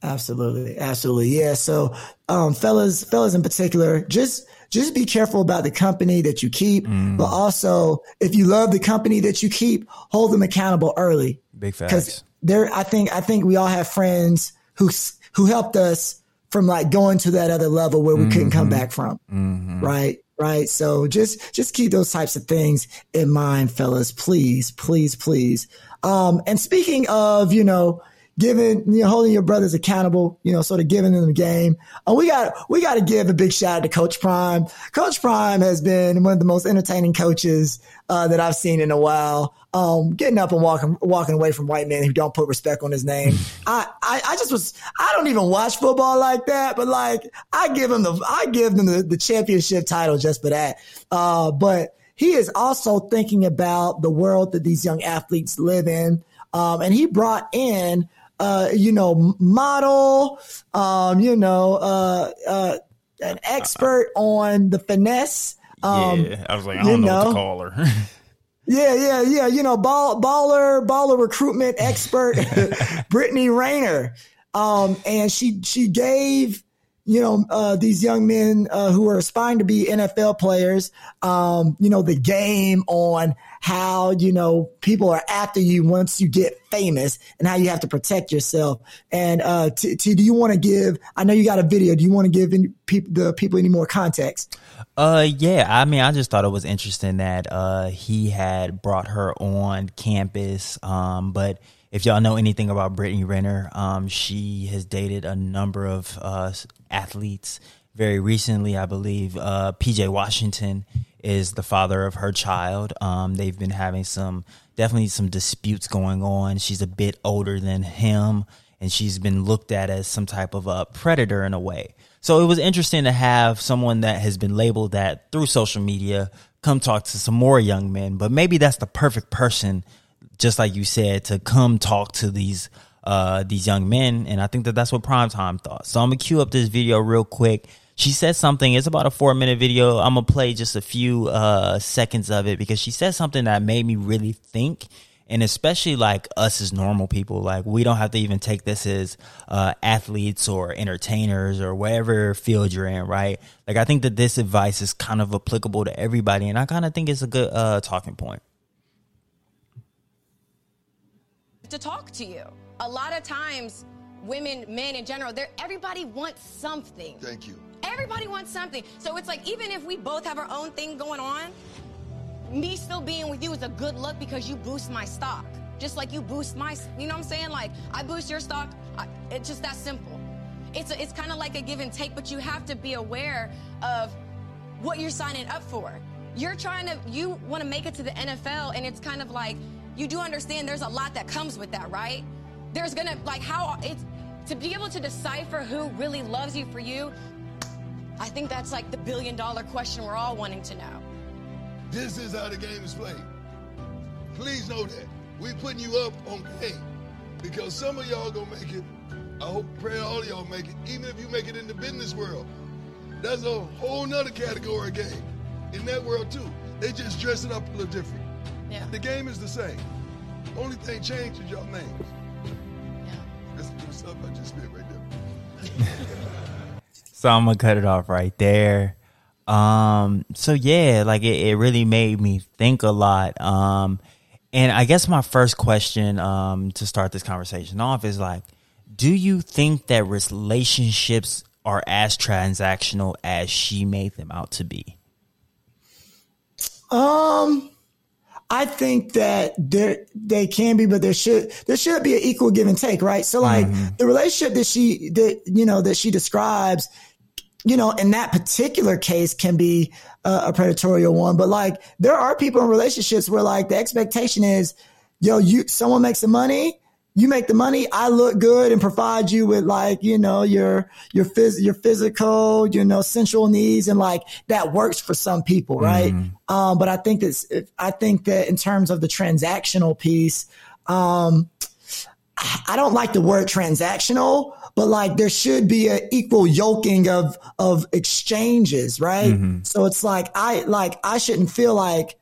Speaker 3: Absolutely. Absolutely. Yeah. So um fellas fellas in particular just just be careful about the company that you keep mm. but also if you love the company that you keep hold them accountable early.
Speaker 1: Big facts. Because
Speaker 3: there i think i think we all have friends who who helped us from like going to that other level where we mm-hmm. couldn't come mm-hmm. back from. Mm-hmm. Right. Right. So just, just keep those types of things in mind, fellas. Please, please, please. Um, and speaking of, you know, giving, you know, holding your brothers accountable, you know, sort of giving them the game. Uh, we got, we got to give a big shout out to Coach Prime. Coach Prime has been one of the most entertaining coaches, uh, that I've seen in a while um, getting up and walking walking away from white men who don't put respect on his name. I, I, I just was I don't even watch football like that, but like I give him the I give them the, the championship title just for that. Uh, but he is also thinking about the world that these young athletes live in. Um, and he brought in uh, you know, model, um, you know, uh, uh, an expert on the finesse.
Speaker 1: Um, yeah, I was like, I don't know, know what to call her.
Speaker 3: Yeah, yeah, yeah. You know, ball, baller, baller recruitment expert, Brittany Renner. Um, and she, she gave, you know, uh, these young men, uh, who are aspiring to be NFL players, um, you know, the game on how, you know, people are after you once you get famous and how you have to protect yourself. And, uh, T, T do you want to give, I know you got a video. Do you want to give any, pe- the people any more context?
Speaker 1: Uh, yeah. I mean, I just thought it was interesting that, uh, he had brought her on campus. Um, but, if y'all know anything about Brittany Renner, um, she has dated a number of uh, athletes. Very recently, I believe uh, PJ Washington is the father of her child. Um, they've been having some definitely some disputes going on. She's a bit older than him, and she's been looked at as some type of a predator in a way. So it was interesting to have someone that has been labeled that through social media come talk to some more young men. But maybe that's the perfect person just like you said, to come talk to these uh, these young men, and I think that that's what Primetime thought. So I'm gonna cue up this video real quick. She said something. It's about a four minute video. I'm gonna play just a few uh, seconds of it because she said something that made me really think, and especially like us as normal people, like we don't have to even take this as uh, athletes or entertainers or whatever field you're in, right? Like I think that this advice is kind of applicable to everybody, and I kind of think it's a good uh, talking point.
Speaker 7: to talk to you. A lot of times, women, men in general, they're, everybody wants something.
Speaker 8: Thank you.
Speaker 7: Everybody wants something. So it's like, even if we both have our own thing going on, me still being with you is a good look because you boost my stock. Just like you boost my, you know what I'm saying? Like, I boost your stock. I, it's just that simple. It's, it's kind of like a give and take, but you have to be aware of what you're signing up for. You're trying to, you want to make it to the NFL, and it's kind of like, you do understand there's a lot that comes with that, right? There's gonna, like, how it's to be able to decipher who really loves you for you. I think that's like the billion dollar question we're all wanting to know.
Speaker 8: This is how the game is played. Please know that. we putting you up on game because some of y'all gonna make it. I hope, pray all of y'all make it, even if you make it in the business world. That's a whole nother category of game. In that world too. They just dress it up a little different.
Speaker 7: Yeah.
Speaker 8: The game is the same. Only thing changed is your names.
Speaker 7: Yeah.
Speaker 8: That's the stuff I just spit right there.
Speaker 1: so I'm gonna cut it off right there. Um, so yeah, like it, it really made me think a lot. Um, and I guess my first question, um, to start this conversation off is like, do you think that relationships are as transactional as she made them out to be?
Speaker 3: Um, I think that there they can be, but there should there should be an equal give and take, right? So like mm-hmm. the relationship that she that you know that she describes, you know, in that particular case can be a, a predatory one, but like there are people in relationships where like the expectation is, yo, you someone makes the money, you make the money, I look good and provide you with like, you know, your, your phys- your physical, you know, sensual needs. And like that works for some people. Right. Mm. Um, but I think that's, I think that in terms of the transactional piece, um, I don't like the word transactional, but like there should be an equal yoking of, of exchanges. Right. Mm-hmm. So it's like, I, like, I shouldn't feel like,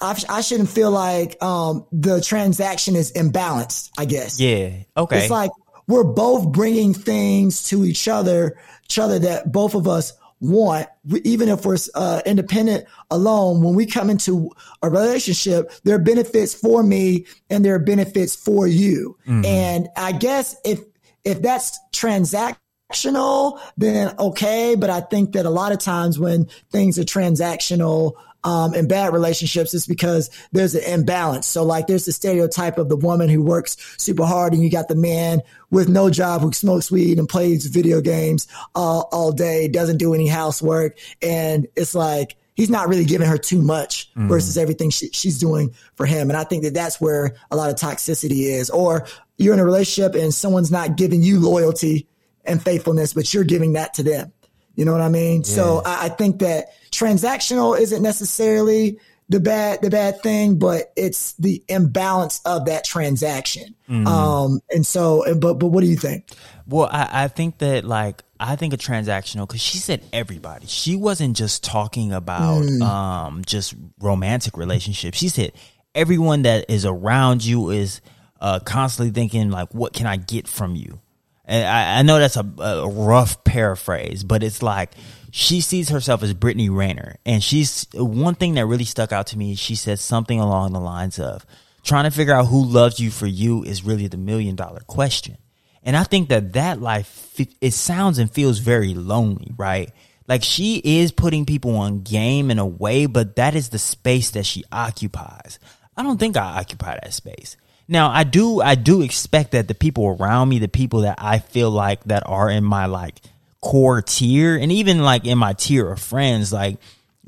Speaker 3: I, I shouldn't feel like um, the transaction is imbalanced. I guess.
Speaker 1: Yeah. Okay.
Speaker 3: It's like we're both bringing things to each other, each other that both of us want, even if we're uh, independent alone. When we come into a relationship, there are benefits for me and there are benefits for you. Mm-hmm. And I guess if if that's transactional, then okay. But I think that a lot of times when things are transactional, um, in bad relationships is because there's an imbalance. So like there's the stereotype of the woman who works super hard and you got the man with no job who smokes weed and plays video games all, all day, doesn't do any housework. And it's like, he's not really giving her too much mm. versus everything she, she's doing for him. And I think that that's where a lot of toxicity is. Or you're in a relationship and someone's not giving you loyalty and faithfulness, but you're giving that to them. You know what I mean? Yeah. So I, I, think that transactional isn't necessarily the bad the bad thing, but it's the imbalance of that transaction. Mm. Um, and so, but but what do you think?
Speaker 1: Well, I, I think that like I think a transactional because she said everybody. She wasn't just talking about mm. um just romantic relationships. She said everyone that is around you is uh, constantly thinking like, what can I get from you? And I, I know that's a, a, rough paraphrase, but it's like she sees herself as Brittany Renner, And she's one thing that really stuck out to me. She said something along the lines of trying to figure out who loves you for you is really the million dollar question. And I think that that life, it sounds and feels very lonely, right? Like she is putting people on game in a way, but that is the space that she occupies. I don't think I occupy that space. Now I do, I do expect that the people around me, the people that I feel like that are in my like core tier and even like in my tier of friends, like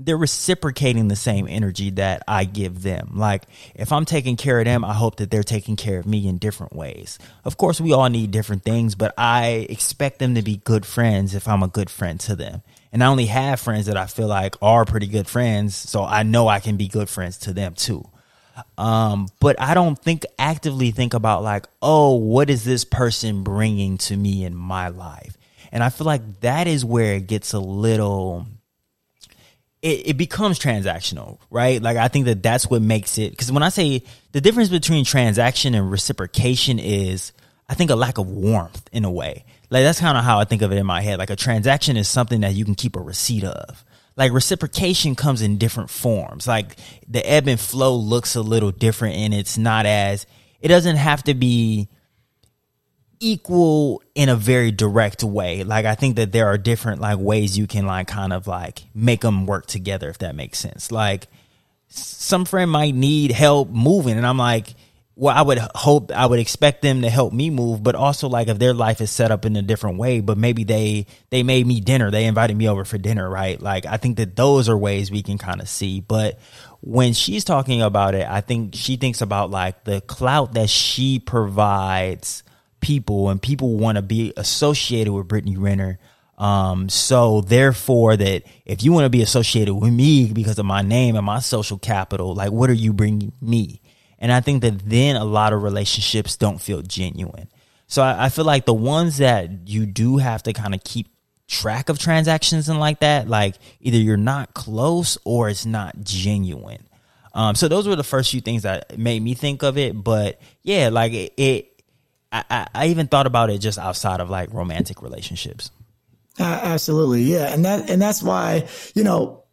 Speaker 1: they're reciprocating the same energy that I give them. Like if I'm taking care of them, I hope that they're taking care of me in different ways. Of course, we all need different things, but I expect them to be good friends if I'm a good friend to them. And I only have friends that I feel like are pretty good friends, so I know I can be good friends to them too. Um, but I don't think actively think about like, oh, what is this person bringing to me in my life? And I feel like that is where it gets a little it, it becomes transactional, right? Like I think that that's what makes it. Because when I say the difference between transaction and reciprocation is, I think a lack of warmth in a way. Like that's kind of how I think of it in my head. Like a transaction is something that you can keep a receipt of. Like reciprocation comes in different forms. Like the ebb and flow looks a little different, and it's not as. It doesn't have to be equal in a very direct way. Like I think that there are different like ways you can like kind of like make them work together if that makes sense. Like some friend might need help moving and I'm like well I would hope I would expect them to help me move but also like if their life is set up in a different way but maybe they they made me dinner they invited me over for dinner right like I think that those are ways we can kind of see but when she's talking about it I think she thinks about like the clout that she provides people and people want to be associated with Brittany Renner. Um, so therefore that if you want to be associated with me because of my name and my social capital, like what are you bringing me? And I think that then a lot of relationships don't feel genuine. So I, I feel like the ones that you do have to kind of keep track of transactions and like that, like either you're not close or it's not genuine. Um, so those were the first few things that made me think of it. But yeah, like it, it I, I even thought about it just outside of like romantic relationships.
Speaker 3: Uh, absolutely, yeah, and that and that's why you know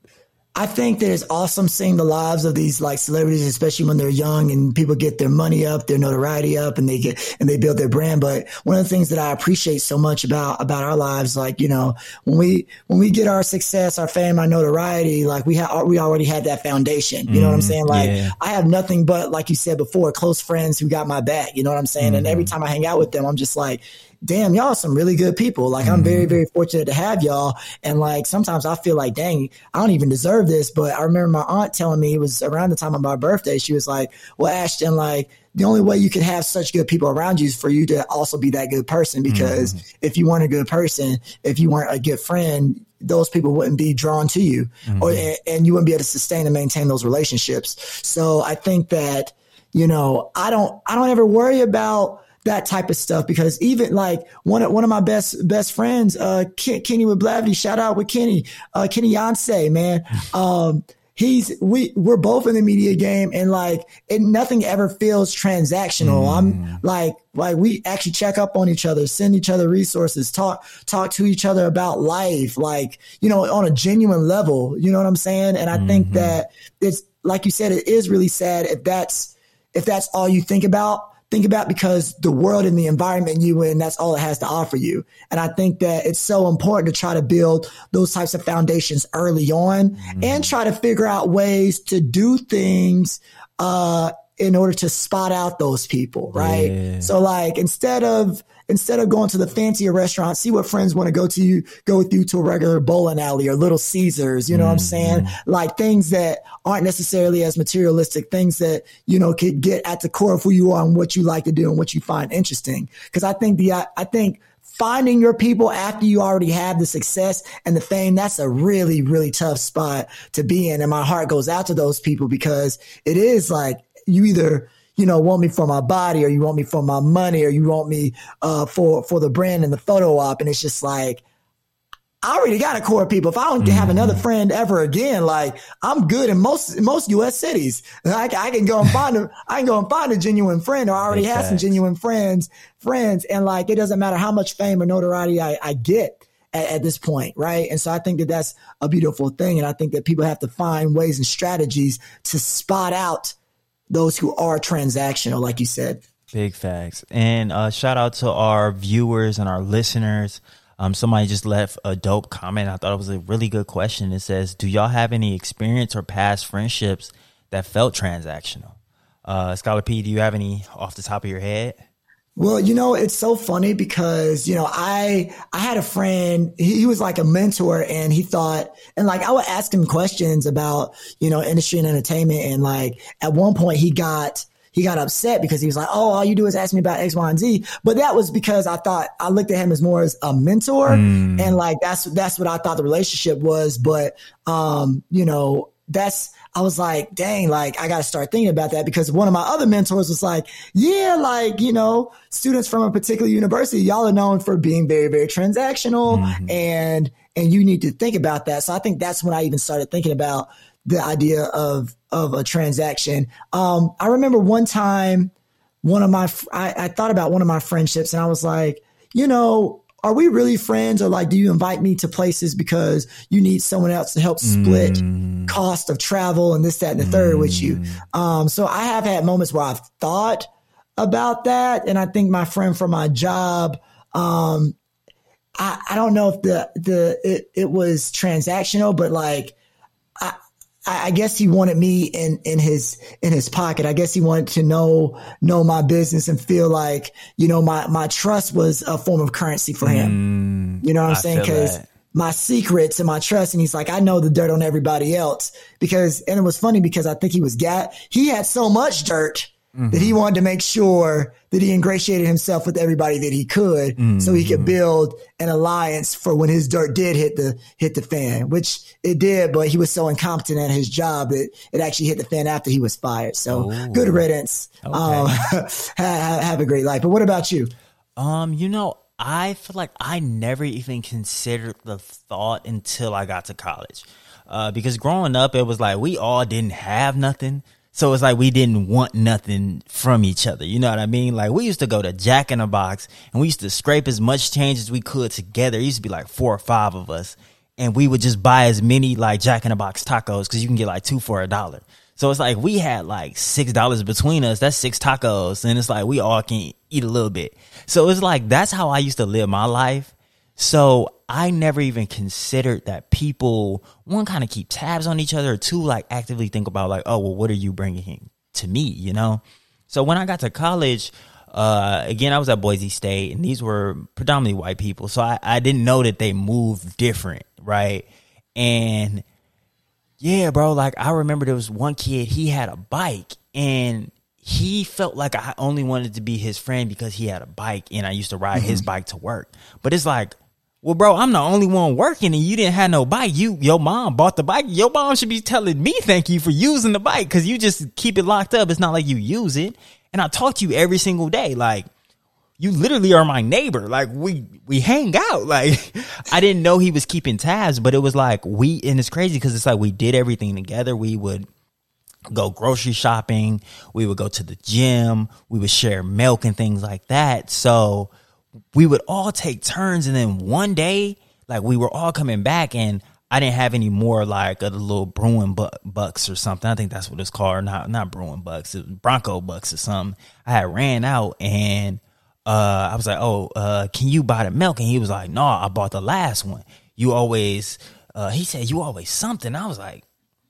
Speaker 3: I think that it's awesome seeing the lives of these like celebrities, especially when they're young and people get their money up, their notoriety up, and they get and they build their brand. But one of the things that I appreciate so much about about our lives, like you know, when we when we get our success, our fame, our notoriety, like we have we already had that foundation. You know what I'm mm-hmm. saying? Like yeah. I have nothing but like you said before, close friends who got my back. You know what I'm saying? Mm-hmm. And every time I hang out with them, I'm just like, damn, y'all are some really good people. Like, I'm very, mm-hmm. very fortunate to have y'all. And like, sometimes I feel like, dang, I don't even deserve this. But I remember my aunt telling me it was around the time of my birthday. She was like, well, Ashton, like, the only way you can have such good people around you is for you to also be that good person. Because mm-hmm. if you weren't a good person, if you weren't a good friend, those people wouldn't be drawn to you mm-hmm. or, and you wouldn't be able to sustain and maintain those relationships. So I think that, you know, I don't, I don't ever worry about, that type of stuff because even like one of one of my best best friends, uh, Ken, Kenny with Blavity, shout out with Kenny, uh, Kenny Yonsei, man. Um, he's we we're both in the media game and like it nothing ever feels transactional. Mm. I'm like like we actually check up on each other, send each other resources, talk talk to each other about life, like you know on a genuine level. You know what I'm saying? And I mm-hmm. think that it's like you said, it is really sad if that's if that's all you think about think about because the world and the environment you in, that's all it has to offer you. And I think that it's so important to try to build those types of foundations early on mm-hmm. and try to figure out ways to do things, uh, in order to spot out those people, right? Yeah. So like instead of instead of going to the fancier restaurant, see what friends want to go to you, go with you to a regular bowling alley or Little Caesars, you know mm-hmm. what I'm saying? Mm-hmm. Like things that aren't necessarily as materialistic, things that, you know, could get at the core of who you are and what you like to do and what you find interesting. Cause I think the, I, I think finding your people after you already have the success and the fame, that's a really, really tough spot to be in. And my heart goes out to those people because it is like you either, you know, want me for my body or you want me for my money or you want me uh, for for the brand and the photo op. And it's just like, I already got a core of people. If I don't mm-hmm. have another friend ever again, like I'm good in most most U.S. cities. I, I can go and find a I can go and find a genuine friend, or I already have some genuine friends friends, and like it doesn't matter how much fame or notoriety I, I get at, at this point, right? And so I think that that's a beautiful thing, and I think that people have to find ways and strategies to spot out those who are transactional, like you said.
Speaker 1: Big facts. And uh, shout out to our viewers and our listeners. Um, somebody just left a dope comment. I thought it was a really good question. It says, "Do y'all have any experience or past friendships that felt transactional?" Uh, Scholar P, do you have any off the top of your head?
Speaker 3: Well, you know, it's so funny because, you know, I, I had a friend, he, he, was like a mentor and he thought, and like I would ask him questions about, you know, industry and entertainment. And like at one point he got, he got upset because he was like, Oh, all you do is ask me about X, Y, and Z. But that was because I thought I looked at him as more as a mentor. Mm. And like, that's, that's what I thought the relationship was. But, um, you know, that's, I was like, dang, like I got to start thinking about that because one of my other mentors was like, yeah, like, you know, students from a particular university, y'all are known for being very, very transactional mm-hmm. and, and you need to think about that. So I think that's when I even started thinking about the idea of, of a transaction. Um, I remember one time, one of my, I, I thought about one of my friendships and I was like, you know, are we really friends or like do you invite me to places because you need someone else to help split mm. cost of travel and this that and the mm. third with you mm. um so i have had moments where i've thought about that and i think my friend from my job um i i don't know if the the it, it was transactional but like I, guess he wanted me in, in his, in his pocket. I guess he wanted to know, know my business and feel like, you know, my, my trust was a form of currency for him. Mm, you know what I'm I saying? Cause my secrets and my trust. And he's like, I know the dirt on everybody else because, and it was funny because I think he was gat. He had so much dirt mm-hmm. that he wanted to make sure that he ingratiated himself with everybody that he could mm-hmm. so he could mm-hmm. build an alliance for when his dirt did hit the hit the fan, which it did, but he was so incompetent at his job that it actually hit the fan after he was fired. So Ooh. good riddance. Okay. Um, have, have a great life. But what about you?
Speaker 1: Um, you know, I feel like I never even considered the thought until I got to college. Uh, because growing up, it was like we all didn't have nothing. So it's like we didn't want nothing from each other. You know what I mean? Like we used to go to Jack in the Box and we used to scrape as much change as we could together. It used to be like four or five of us. And we would just buy as many like Jack in the Box tacos because you can get like two for a dollar. So it's like we had like six dollars between us. That's six tacos. And it's like we all can eat a little bit. So it's like that's how I used to live my life. So I never even considered that people one kind of keep tabs on each other, or two like actively think about like, oh well, what are you bringing to me? You know. So when I got to college, uh, again I was at Boise State, and these were predominantly white people, so I, I didn't know that they moved different, right? And yeah, bro, like I remember there was one kid, he had a bike, and he felt like I only wanted to be his friend because he had a bike and I used to ride mm-hmm. his bike to work. But it's like, well, bro, I'm the only one working and you didn't have no bike. You, your mom bought the bike. Your mom should be telling me thank you for using the bike because you just keep it locked up. It's not like you use it. And I talk to you every single day. Like, you literally are my neighbor. Like we we hang out. Like I didn't know he was keeping tabs, but it was like we and it's crazy because it's like we did everything together. We would go grocery shopping, we would go to the gym, we would share milk and things like that. So we would all take turns and then one day like we were all coming back and I didn't have any more like a little Bruin bu- bucks or something. I think that's what it's called. Not not Bruin bucks, Bronco bucks or something. I had ran out and uh, I was like, "Oh, uh, can you buy the milk?" And he was like, "No, I bought the last one. You always." Uh, he said, "You always something." I was like,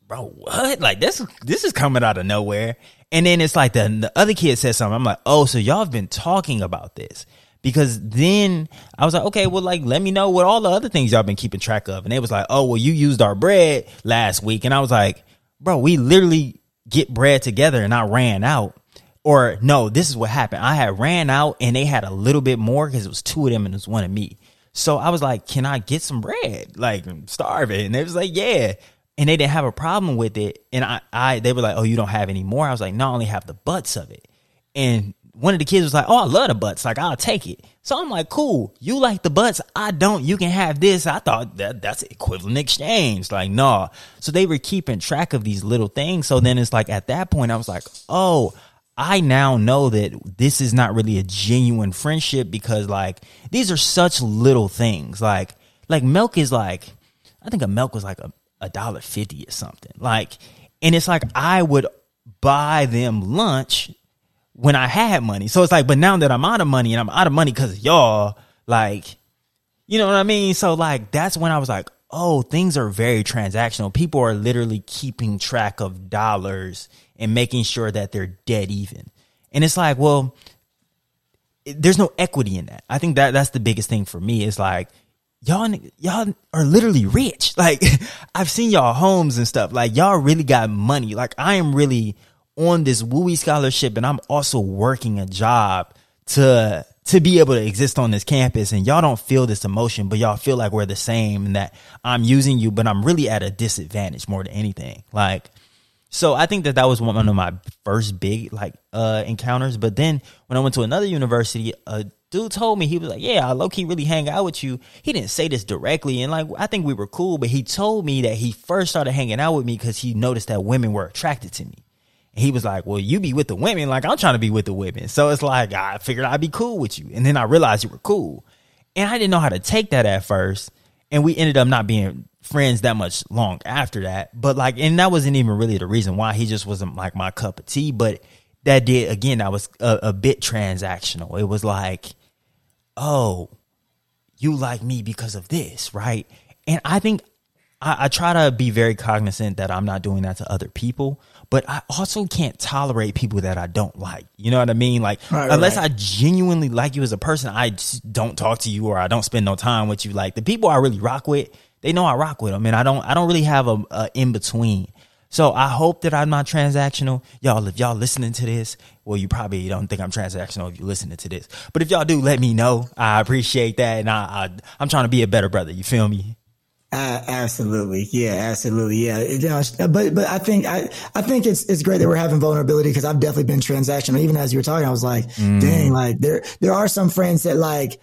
Speaker 1: "Bro, what? Like this? This is coming out of nowhere." And then it's like the the other kid said something. I'm like, "Oh, so y'all have been talking about this?" Because then I was like, okay, well, like, let me know what all the other things y'all been keeping track of. And they was like, oh, well, you used our bread last week. And I was like, bro, we literally get bread together and I ran out. Or no, this is what happened. I had ran out and they had a little bit more because it was two of them and it was one of me. So I was like, can I get some bread? Like, I'm starving. And they was like, yeah. And they didn't have a problem with it. And I, I, they were like, oh, you don't have any more. I was like, no, I only have the butts of it. And one of the kids was like, "Oh, I love the butts. Like, I'll take it." So I'm like, "Cool. You like the butts. I don't. You can have this." I thought that that's equivalent exchange. Like, nah. So they were keeping track of these little things. So then it's like at that point, I was like, "Oh." I now know that this is not really a genuine friendship because like these are such little things. Like like milk is like, I think a milk was like a, a dollar fifty or something. Like, and it's like I would buy them lunch when I had money. So it's like, but now that I'm out of money and I'm out of money because y'all, like, you know what I mean? So like, that's when I was like, oh, things are very transactional. People are literally keeping track of dollars and making sure that they're dead even. And it's like, well, there's no equity in that. I think that that's the biggest thing for me is like y'all y'all are literally rich. Like I've seen y'all homes and stuff. Like y'all really got money. Like I am really on this WUI scholarship and I'm also working a job to to be able to exist on this campus and y'all don't feel this emotion, but y'all feel like we're the same and that I'm using you, but I'm really at a disadvantage more than anything. Like so I think that that was one of my first big like uh encounters. But then when I went to another university, a dude told me he was like, "Yeah, I low key really hang out with you." He didn't say this directly, and like I think we were cool, but he told me that he first started hanging out with me because he noticed that women were attracted to me. He was like, "Well, you be with the women, like I'm trying to be with the women." So it's like I figured I'd be cool with you, and then I realized you were cool, and I didn't know how to take that at first, and we ended up not being friends that much long after that. But like, and that wasn't even really the reason why he just wasn't like my cup of tea. But that did again, that was a, a bit transactional. It was like, oh, you like me because of this, right? And I think I, I try to be very cognizant that I'm not doing that to other people but I also can't tolerate people that I don't like. You know what I mean? Like, right, unless right. I genuinely like you as a person, I just don't talk to you or I don't spend no time with you. Like, the people I really rock with, they know I rock with them, and I don't I don't really have a, a in between. So I hope that I'm not transactional. Y'all, if y'all listening to this, well, you probably don't think I'm transactional if you're listening to this. But if y'all do, let me know. I appreciate that. And I, I am trying to be a better brother. You feel me?
Speaker 3: Uh, absolutely, yeah, absolutely, yeah. You know, but but I think I I think it's it's great that we're having vulnerability because I've definitely been transactional. Even as you were talking, I was like, mm. dang, like there there are some friends that like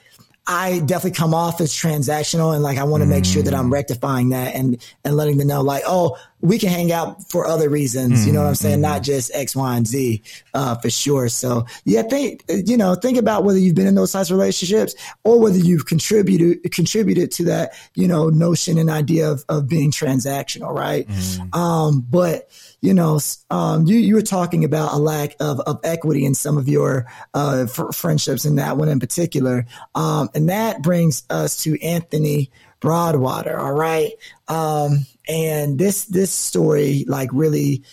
Speaker 3: I definitely come off as transactional and like I want to make sure that I'm mm. rectifying that and and letting them know like oh we can hang out for other reasons mm-hmm. you know what I'm saying mm-hmm. not just X Y and Z uh, for sure so yeah think you know think about whether you've been in those types of relationships or whether you've contributed contributed to that you know notion and idea of, of being transactional right mm-hmm. um but you know, um, you, you were talking about a lack of, of equity in some of your uh, f- friendships, and that one in particular. Um, and that brings us to Anthony Broadwater. All right. Um, and this this story like really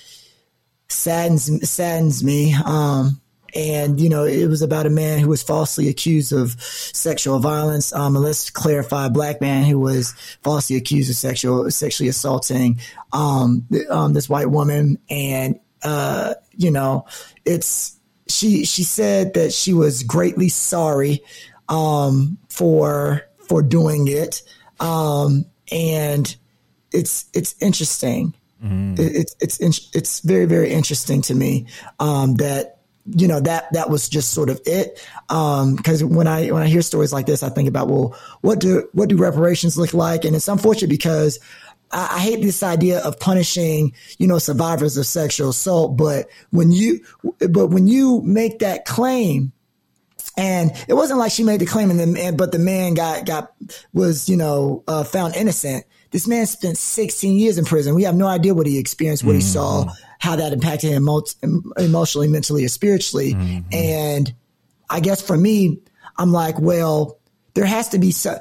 Speaker 3: saddens saddens me. Um, and you know it was about a man who was falsely accused of sexual violence. Um, and let's clarify, black man who was falsely accused of sexual sexually assaulting um, um, this white woman, and uh, you know, it's she she said that she was greatly sorry um, for for doing it, um, and it's it's interesting. Mm. It, it's it's it's very very interesting to me um, that you know that that was just sort of it because um, when i when i hear stories like this i think about well what do what do reparations look like and it's unfortunate because I, I hate this idea of punishing you know survivors of sexual assault but when you but when you make that claim and it wasn't like she made the claim and then but the man got got was you know uh, found innocent this man spent 16 years in prison we have no idea what he experienced what mm-hmm. he saw how that impacted him emotionally, mentally, or spiritually. Mm-hmm. And I guess for me, I'm like, well, there has to be so,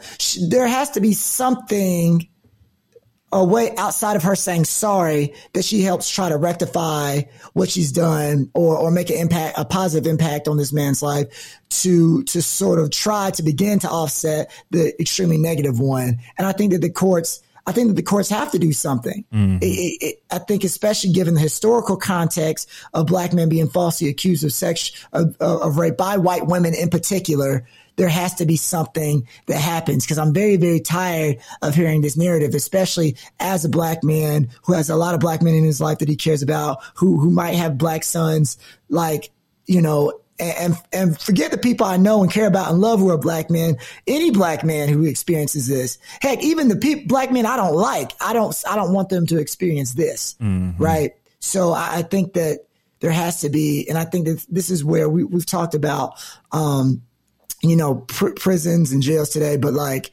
Speaker 3: there has to be something a way outside of her saying sorry that she helps try to rectify what she's done or or make an impact a positive impact on this man's life to to sort of try to begin to offset the extremely negative one and i think that the courts I think that the courts have to do something. Mm-hmm. It, it, I think, especially given the historical context of black men being falsely accused of sex of, of rape by white women in particular, there has to be something that happens because I'm very, very tired of hearing this narrative, especially as a black man who has a lot of black men in his life that he cares about, who who might have black sons, like you know, and, and forget the people I know and care about and love who are black men. Any black man who experiences this, heck, even the pe- black men I don't like, I don't, I don't want them to experience this, mm-hmm. right? So I, I, think that there has to be, and I think that this is where we, we've talked about, um, you know, pr- prisons and jails today, but like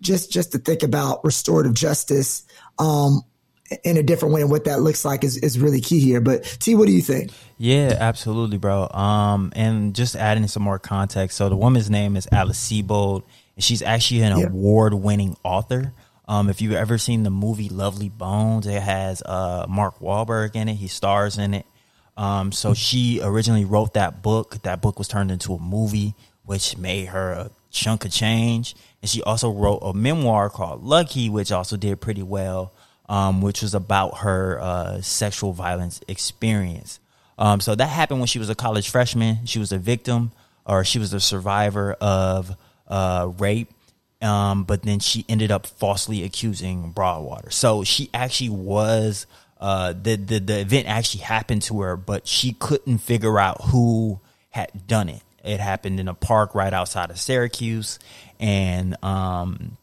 Speaker 3: just just to think about restorative justice um, in a different way and what that looks like is, is really key here. But T, what do you think?
Speaker 1: Yeah, absolutely, bro. Um, and just adding some more context. So the woman's name is Alice Sebold, and she's actually an yeah. award-winning author. Um, if you've ever seen the movie Lovely Bones, it has uh, Mark Wahlberg in it. He stars in it. Um, so she originally wrote that book. That book was turned into a movie, which made her a chunk of change. And she also wrote a memoir called Lucky, which also did pretty well, um, which was about her uh, sexual violence experience. Um, so that happened when she was a college freshman. She was a victim or she was a survivor of uh, rape. Um, but then she ended up falsely accusing Broadwater. So she actually was uh, the, the the event actually happened to her, but she couldn't figure out who had done it. It happened in a park right outside of Syracuse, and um,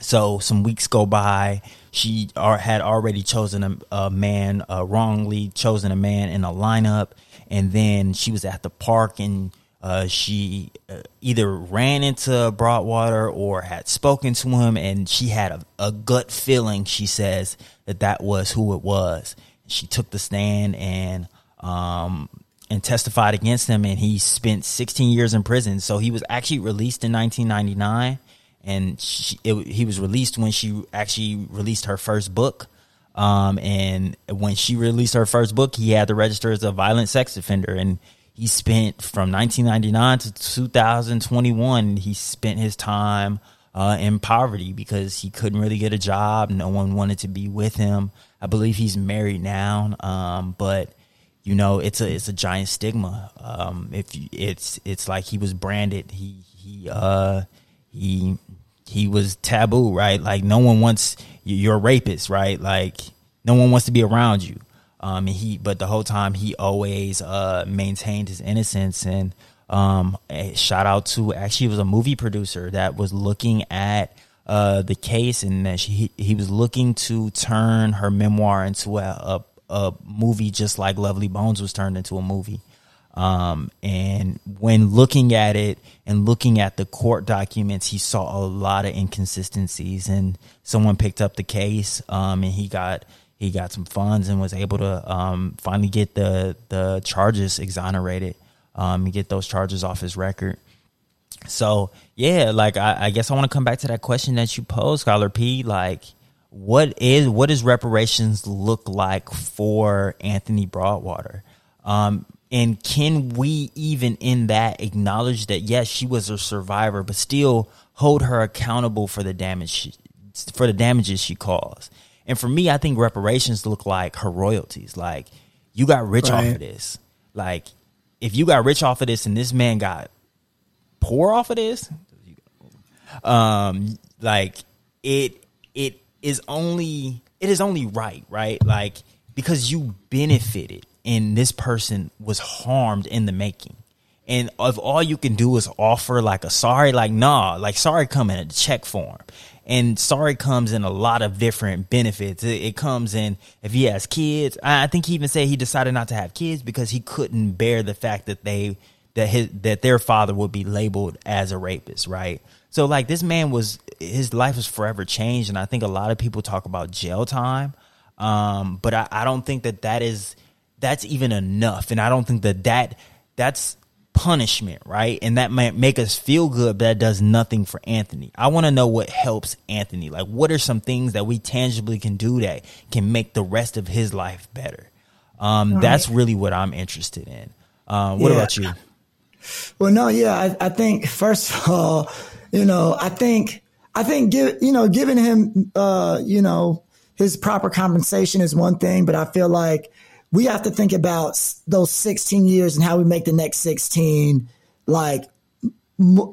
Speaker 1: so some weeks go by. She had already chosen a, a man, uh, wrongly chosen a man in a lineup, and then she was at the park and uh, she uh, either ran into Broadwater or had spoken to him, and she had a, a, gut feeling. She says that that was who it was. She took the stand and um, and testified against him, and he spent 16 years in prison. So he was actually released in 1999, and she, it, he was released when she actually released her first book. Um, and when she released her first book, he had to register as a violent sex offender, and he spent from 1999 to 2021. He spent his time uh, in poverty because he couldn't really get a job. No one wanted to be with him. I believe he's married now, um, but you know it's a it's a giant stigma. Um, if you, it's it's like he was branded. He he uh, he he was taboo, right? Like no one wants you're a rapist, right? Like no one wants to be around you. Um, he, but the whole time he always uh, maintained his innocence. And um, shout out to actually, was a movie producer that was looking at uh, the case, and that she, he was looking to turn her memoir into a, a, a movie, just like Lovely Bones was turned into a movie. Um, and when looking at it and looking at the court documents, he saw a lot of inconsistencies. And someone picked up the case, um, and he got he got some funds and was able to um, finally get the the charges exonerated. Um, and get those charges off his record. So yeah, like I, I guess I want to come back to that question that you posed, Scholar P. Like, what is what does reparations look like for Anthony Broadwater? Um, and can we even in that acknowledge that yes, she was a survivor, but still hold her accountable for the damage she, for the damages she caused? And for me, I think reparations look like her royalties. Like you got rich right. off of this. Like if you got rich off of this and this man got poor off of this, um, like it it is only it is only right, right? Like because you benefited and this person was harmed in the making. And if all you can do is offer like a sorry, like nah, like sorry come in a check form. And sorry comes in a lot of different benefits. It, it comes in if he has kids. I, I think he even said he decided not to have kids because he couldn't bear the fact that they that his that their father would be labeled as a rapist, right? So like this man was his life was forever changed, and I think a lot of people talk about jail time, um, but I, I don't think that that is that's even enough, and I don't think that that that's punishment, right? And that might make us feel good, but that does nothing for Anthony. I want to know what helps Anthony. Like, what are some things that we tangibly can do that can make the rest of his life better? Um, right. That's really what I'm interested in. Uh, what yeah. about you?
Speaker 3: Well, no, yeah, I, I, think first of all, you know, I think, I think, give, you know, giving him, uh, you know, his proper compensation is one thing, but I feel like we have to think about those 16 years and how we make the next 16 like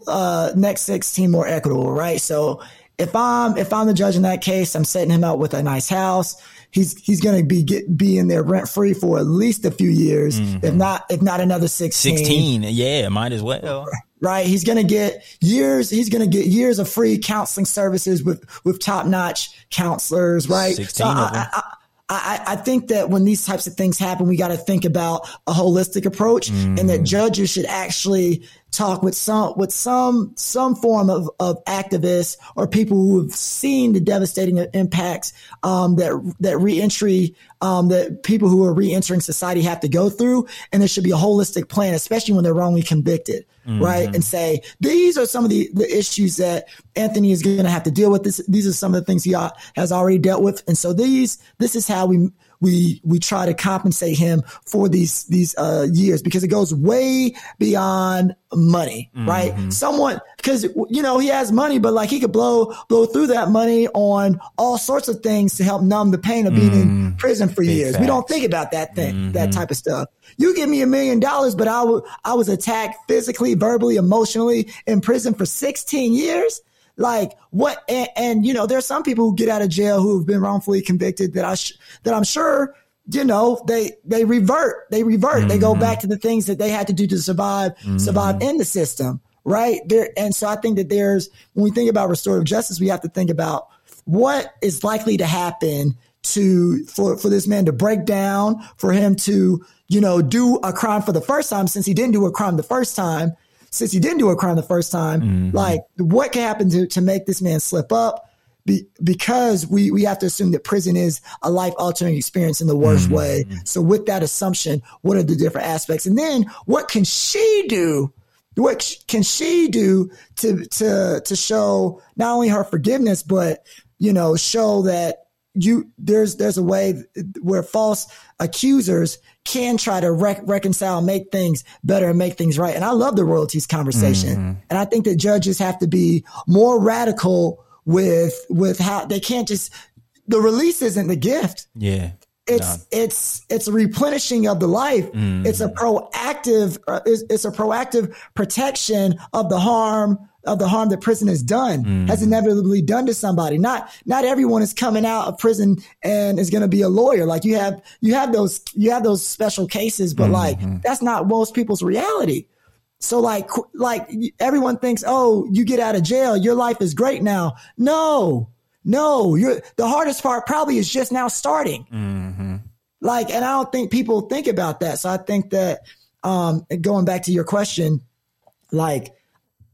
Speaker 3: uh, next 16 more equitable, right? So if I'm if I'm the judge in that case, I'm setting him out with a nice house. He's he's going to be get, be in there rent free for at least a few years, mm-hmm. if not if not another 16.
Speaker 1: 16, yeah, might as well.
Speaker 3: Right, he's going to get years. He's going to get years of free counseling services with with top notch counselors, right?
Speaker 1: 16 so I, I,
Speaker 3: I, I, think that when these types of things happen, we got to think about a holistic approach mm. and that mm. judges should actually talk with some with some some form of, of activists or people who have seen the devastating impacts um, that that reentry um, that people who are reentering society have to go through, and there should be a holistic plan, especially when they're wrongly convicted, mm-hmm. right? And say these are some of the, the issues that Anthony is going to have to deal with. This these are some of the things he has already dealt with, and so these this is how we we we try to compensate him for these these uh, years because it goes way beyond money, mm-hmm. right? Someone because you know he has money, but like he could blow blow through that money on all sorts of things to help numb the pain of being mm-hmm. in prison for Big years. Facts. We don't think about that thing, mm-hmm. that type of stuff. You give me a million dollars, but I, w- I was attacked physically, verbally, emotionally in prison for 16 years. Like what? And, and, you know, there's some people who get out of jail who have been wrongfully convicted that I sh- that I'm sure you know they they revert they revert mm-hmm. they go back to the things that they had to do to survive mm-hmm. survive in the system right there and so i think that there's when we think about restorative justice we have to think about what is likely to happen to for for this man to break down for him to you know do a crime for the first time since he didn't do a crime the first time since he didn't do a crime the first time, mm-hmm. like what can happen to, to make this man slip up? Be, because we, we have to assume that prison is a life altering experience in the worst mm-hmm. way. So with that assumption, what are the different aspects? And then what can she do? What can she do to, to, to show not only her forgiveness, but, you know, show that you, there's, there's a way where false accusers can try to rec- reconcile, make things better and make things right. And I love the royalties conversation. Mm-hmm. And I think that judges have to be more radical with, with how they can't just, the release isn't the gift.
Speaker 1: Yeah.
Speaker 3: It's, no. it's, it's a replenishing of the life. Mm-hmm. It's a proactive, uh, it's, it's a proactive protection of the harm of the harm that prison has done mm. has inevitably done to somebody. Not not everyone is coming out of prison and is going to be a lawyer. Like you have you have those you have those special cases, but mm-hmm. like that's not most people's reality. So like like everyone thinks, oh, you get out of jail, your life is great now. No, no, you're the hardest part probably is just now starting. Mm-hmm. Like, and I don't think people think about that. So I think that um, going back to your question, like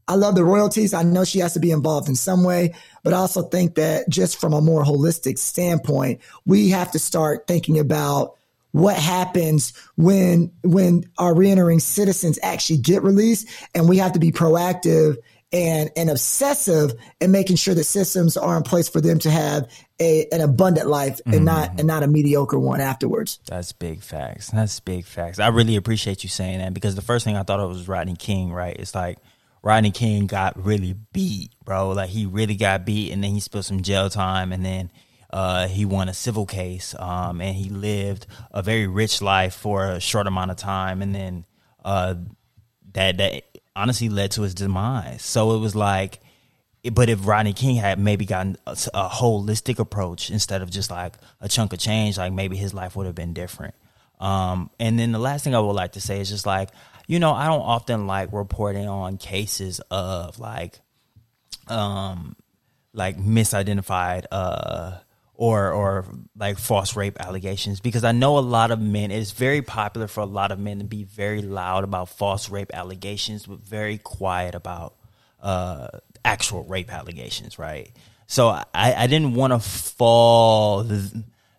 Speaker 3: I love the royalties. I know she has to be involved in some way, but I also think that just from a more holistic standpoint, we have to start thinking about what happens when when our reentering citizens actually get released and we have to be proactive and and obsessive and making sure that systems are in place for them to have a an abundant life and mm-hmm. not and not a mediocre one afterwards.
Speaker 1: That's big facts. That's big facts. I really appreciate you saying that because the first thing I thought of was Rodney King, right? It's like Rodney King got really beat, bro. Like he really got beat, and then he spent some jail time, and then uh, he won a civil case, um, and he lived a very rich life for a short amount of time, and then uh, that that honestly led to his demise. So it was like, but if Rodney King had maybe gotten a, a holistic approach instead of just like a chunk of change, like maybe his life would have been different. Um, and then the last thing I would like to say is just like you know, I don't often like reporting on cases of like, um, like misidentified, uh, or or like false rape allegations because I know a lot of men. It's very popular for a lot of men to be very loud about false rape allegations, but very quiet about uh, actual rape allegations, right? So I, I didn't want to fall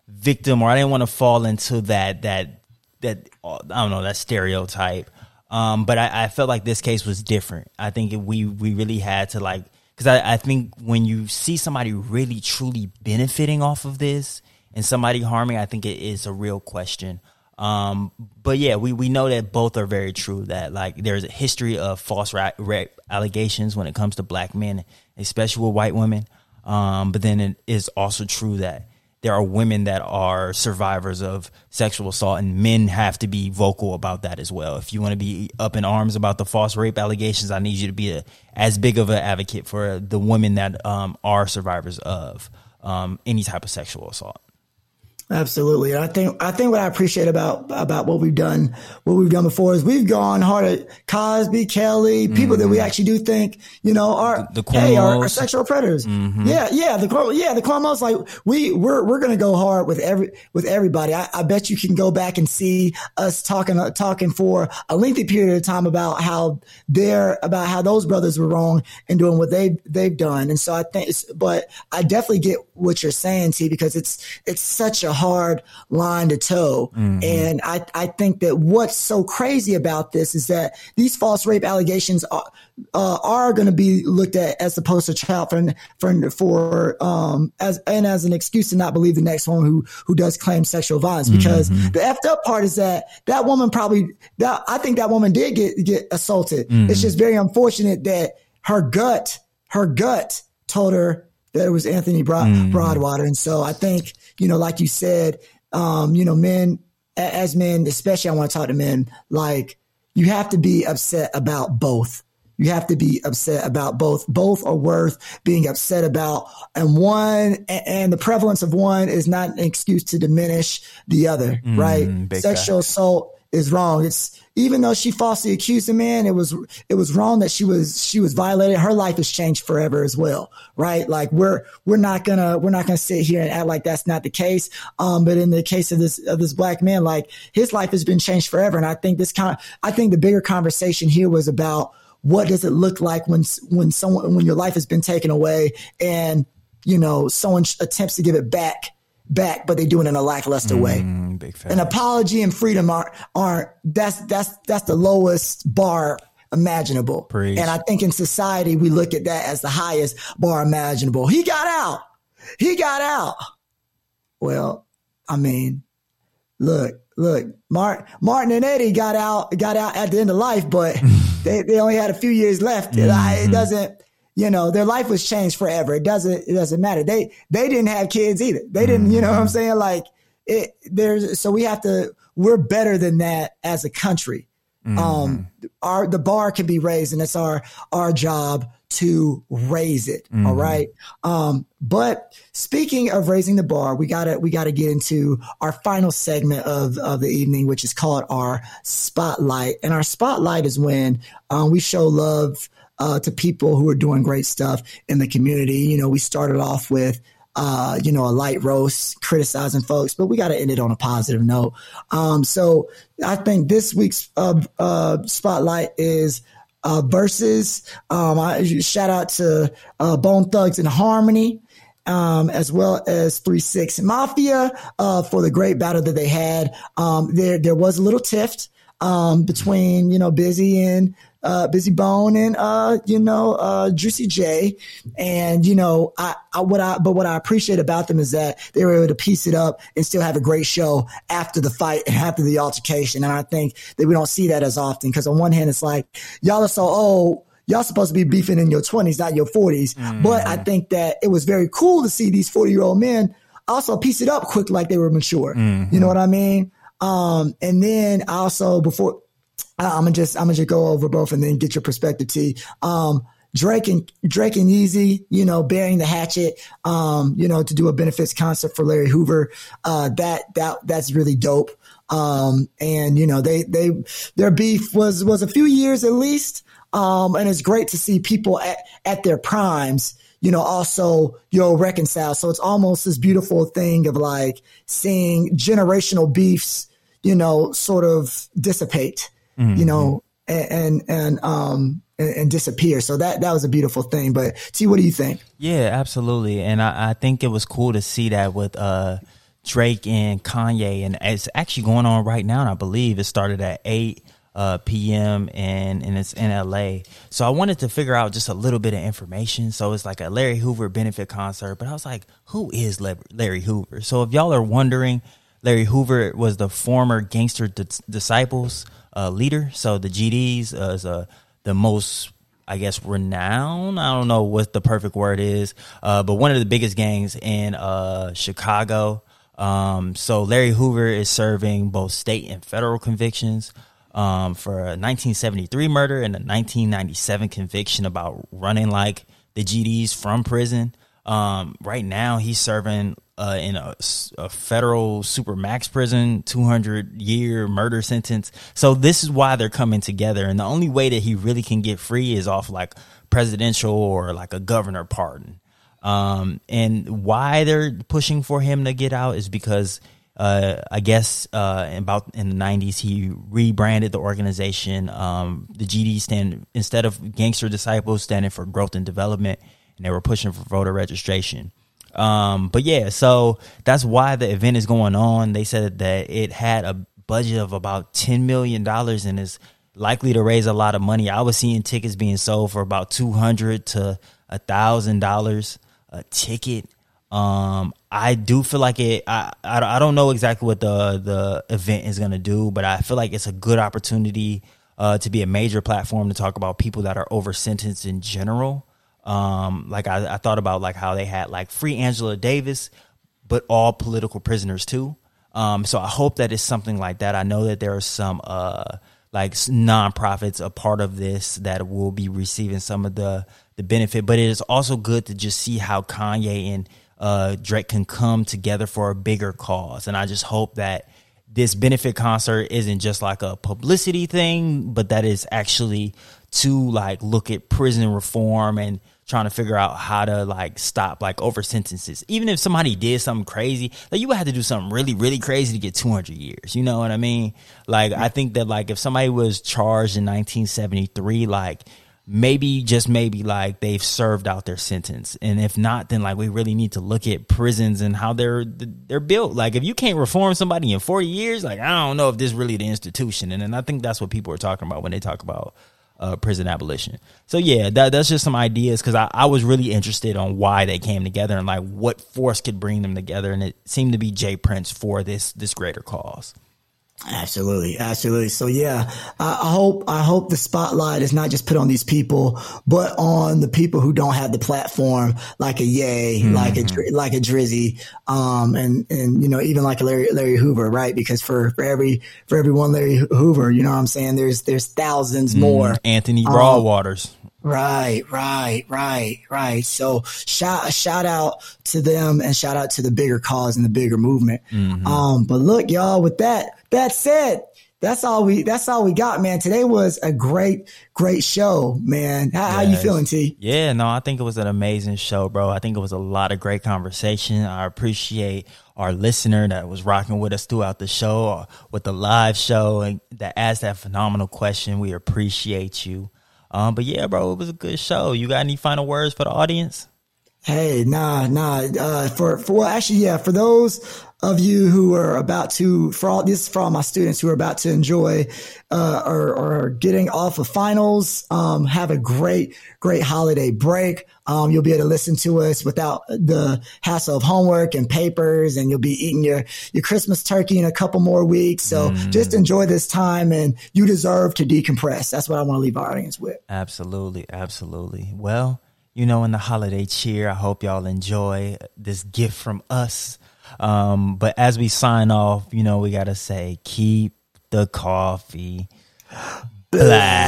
Speaker 1: victim, or I didn't want to fall into that that that I don't know that stereotype um, but I, I, felt like this case was different. I think we we really had to like because I, I think when you see somebody really truly benefiting off of this and somebody harming, I think it is a real question. Um, but yeah, we, we know that both are very true. That like there's a history of false rape allegations when it comes to black men, especially with white women. Um, but then it is also true that there are women that are survivors of sexual assault and men have to be vocal about that as well. If you want to be up in arms about the false rape allegations, I need you to be a, as big of an advocate for the women that um, are survivors of um, any type of sexual assault.
Speaker 3: Absolutely. And I think I think what I appreciate about about what we've done what we've done before is we've gone hard at Cosby, Kelly, people mm-hmm. that we mm-hmm. actually do think you know are the, the hey are, are, sexual predators. Mm-hmm. Yeah, yeah, the yeah the Cuomo's like we we're we're gonna go hard with every with everybody. I, I, bet you can go back and see us talking uh, talking for a lengthy period of time about how they're about how those brothers were wrong and doing what they they've done. And so I think, but I definitely get what you're saying, T, because it's it's such a hard line to toe. Mm-hmm. And I, I think that what's so crazy about this is that these false rape allegations are, uh, are going to be looked at as opposed to child for, for, for, um, as, and as an excuse to not believe the next one who, who does claim sexual violence. Because mm-hmm. the effed up part is that that woman probably, that, I think that woman did get, get assaulted. Mm-hmm. It's just very unfortunate that her gut, her gut told her that it was Anthony Broad, mm. Broadwater. And so I think, you know, like you said, um, you know, men, as men, especially I want to talk to men, like you have to be upset about both. You have to be upset about both. Both are worth being upset about. And one, and the prevalence of one is not an excuse to diminish the other, mm, right? Sexual assault is wrong. It's even though she falsely accused a man, it was it was wrong that she was she was violated. Her life has changed forever as well, right? Like we're we're not gonna we're not gonna sit here and act like that's not the case. Um, but in the case of this of this black man, like his life has been changed forever. And I think this kind I think the bigger conversation here was about what does it look like when when someone when your life has been taken away and you know someone attempts to give it back back, but they do it in a lackluster mm, way. An apology and freedom aren't aren't that's that's that's the lowest bar imaginable. Preach. And I think in society we look at that as the highest bar imaginable. He got out. He got out. Well, I mean, look, look, Martin, Martin and Eddie got out, got out at the end of life, but they, they only had a few years left. Mm-hmm. It doesn't, you know, their life was changed forever. It doesn't, it doesn't matter. They, they didn't have kids either. They didn't, you know what I'm mm-hmm. saying? Like it, there's, so we have to, we're better than that as a country. Mm-hmm. Um, our, the bar can be raised and it's our, our job to raise it. Mm-hmm. All right. Um, but speaking of raising the bar, we gotta, we gotta get into our final segment of, of the evening, which is called our spotlight. And our spotlight is when, um, we show love, uh, to people who are doing great stuff in the community. You know, we started off with uh, you know, a light roast criticizing folks, but we got to end it on a positive note. Um, so I think this week's uh, uh, spotlight is uh, versus. Um, I shout out to uh, Bone Thugs and Harmony. Um, as well as Three Six Mafia uh, for the great battle that they had. Um, there, there was a little tiff um, between you know Bizzy and uh, Bizzy Bone and uh, you know uh, Juicy J, and you know I, I what I but what I appreciate about them is that they were able to peace it up and still have a great show after the fight and after the altercation, and I think that we don't see that as often because on one hand it's like y'all are so old y'all supposed to be beefing in your 20s, not your 40s. Mm. But I think that it was very cool to see these 40 year old men also peace it up quick like they were mature. Mm-hmm. You know what I mean? Um, and then also before I'm gonna just I'm gonna just go over both and then get your perspective, T. Um, Drake and Drake and Yeezy, you know, bearing the hatchet, um, you know, to do a benefits concert for Larry Hoover. Uh, that that that's really dope. Um, and you know, they they their beef was was a few years at least. Um, and it's great to see people at at their primes, you know, also you know reconcile. So it's almost this beautiful thing of like seeing generational beefs, you know, sort of dissipate mm-hmm. you know, and, and, and um, and, and, disappear. So that that was a beautiful thing. But see, what do you think?
Speaker 1: Yeah, absolutely. And I, I think it was cool to see that with uh, Drake and Kanye, and it's actually going on right now. And I believe it started at eight uh, p.m. and and it's in L.A. So I wanted to figure out just a little bit of information. So it's like a Larry Hoover benefit concert, but I was like, who is Larry Hoover? So if y'all are wondering, Larry Hoover was the former Gangster Disciples uh, leader. So the GDs uh, is uh, the most, I guess, renowned. I don't know what the perfect word is, uh, but one of the biggest gangs in uh, Chicago. Um, so Larry Hoover is serving both state and federal convictions um, for a 1973 murder and a 1997 conviction about running like the GDs from prison. Um, right now, he's serving uh, in a, a federal super max prison, 200 year murder sentence. So this is why they're coming together. And the only way that he really can get free is off like presidential or like a governor pardon. Um, and why they're pushing for him to get out is because uh, I guess uh, about in the '90s he rebranded the organization. Um, the GD stand instead of Gangster Disciples standing for Growth and Development, and they were pushing for voter registration. Um, but yeah, so that's why the event is going on. They said that it had a budget of about ten million dollars and is likely to raise a lot of money. I was seeing tickets being sold for about two hundred to a thousand dollars a ticket. Um, I do feel like it. I, I, I don't know exactly what the the event is gonna do, but I feel like it's a good opportunity uh, to be a major platform to talk about people that are over sentenced in general. Um, like I, I thought about like how they had like free Angela Davis, but all political prisoners too. Um, so I hope that it's something like that. I know that there are some uh like nonprofits a part of this that will be receiving some of the the benefit, but it is also good to just see how Kanye and uh, Drake can come together for a bigger cause. And I just hope that this benefit concert isn't just like a publicity thing, but that is actually to like look at prison reform and trying to figure out how to like stop like over sentences. Even if somebody did something crazy, like you would have to do something really, really crazy to get 200 years. You know what I mean? Like, I think that like if somebody was charged in 1973, like maybe just maybe like they've served out their sentence and if not then like we really need to look at prisons and how they're they're built like if you can't reform somebody in 40 years like i don't know if this really the institution and, and i think that's what people are talking about when they talk about uh, prison abolition so yeah that, that's just some ideas because I, I was really interested on why they came together and like what force could bring them together and it seemed to be J. Prince for this this greater cause
Speaker 3: Absolutely, absolutely. So yeah, I, I, hope I hope the spotlight is not just put on these people, but on the people who don't have the platform, like a Yay, mm-hmm. like a like a Drizzy, um, and and you know even like a Larry Larry Hoover, right? Because for for every for every one Larry Hoover, you know what I'm saying? There's there's thousands mm, more.
Speaker 1: Anthony Broadwaters. Um,
Speaker 3: Right, right, right, right. So shout shout out to them and shout out to the bigger cause and the bigger movement. Mm-hmm. Um, but look, y'all, with that that said, that's all we that's all we got, man. Today was a great, great show, man. How, yes. how you feeling, T?
Speaker 1: Yeah, no, I think it was an amazing show, bro. I think it was a lot of great conversation. I appreciate our listener that was rocking with us throughout the show, uh, with the live show, and that asked that phenomenal question. We appreciate you. Um, but yeah, bro, it was a good show. You got any final words for the audience?
Speaker 3: Hey, nah, nah. Uh, for for well, actually, yeah. For those of you who are about to, for all this, for all my students who are about to enjoy uh, or, or getting off of finals, um, have a great, great holiday break. Um, you'll be able to listen to us without the hassle of homework and papers, and you'll be eating your your Christmas turkey in a couple more weeks. So mm. just enjoy this time, and you deserve to decompress. That's what I want to leave our audience with.
Speaker 1: Absolutely, absolutely. Well you know, in the holiday cheer. I hope y'all enjoy this gift from us. Um, but as we sign off, you know, we got to say, keep the coffee black.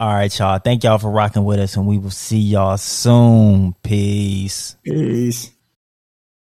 Speaker 1: All right, y'all. Thank y'all for rocking with us, and we will see y'all soon. Peace.
Speaker 3: Peace.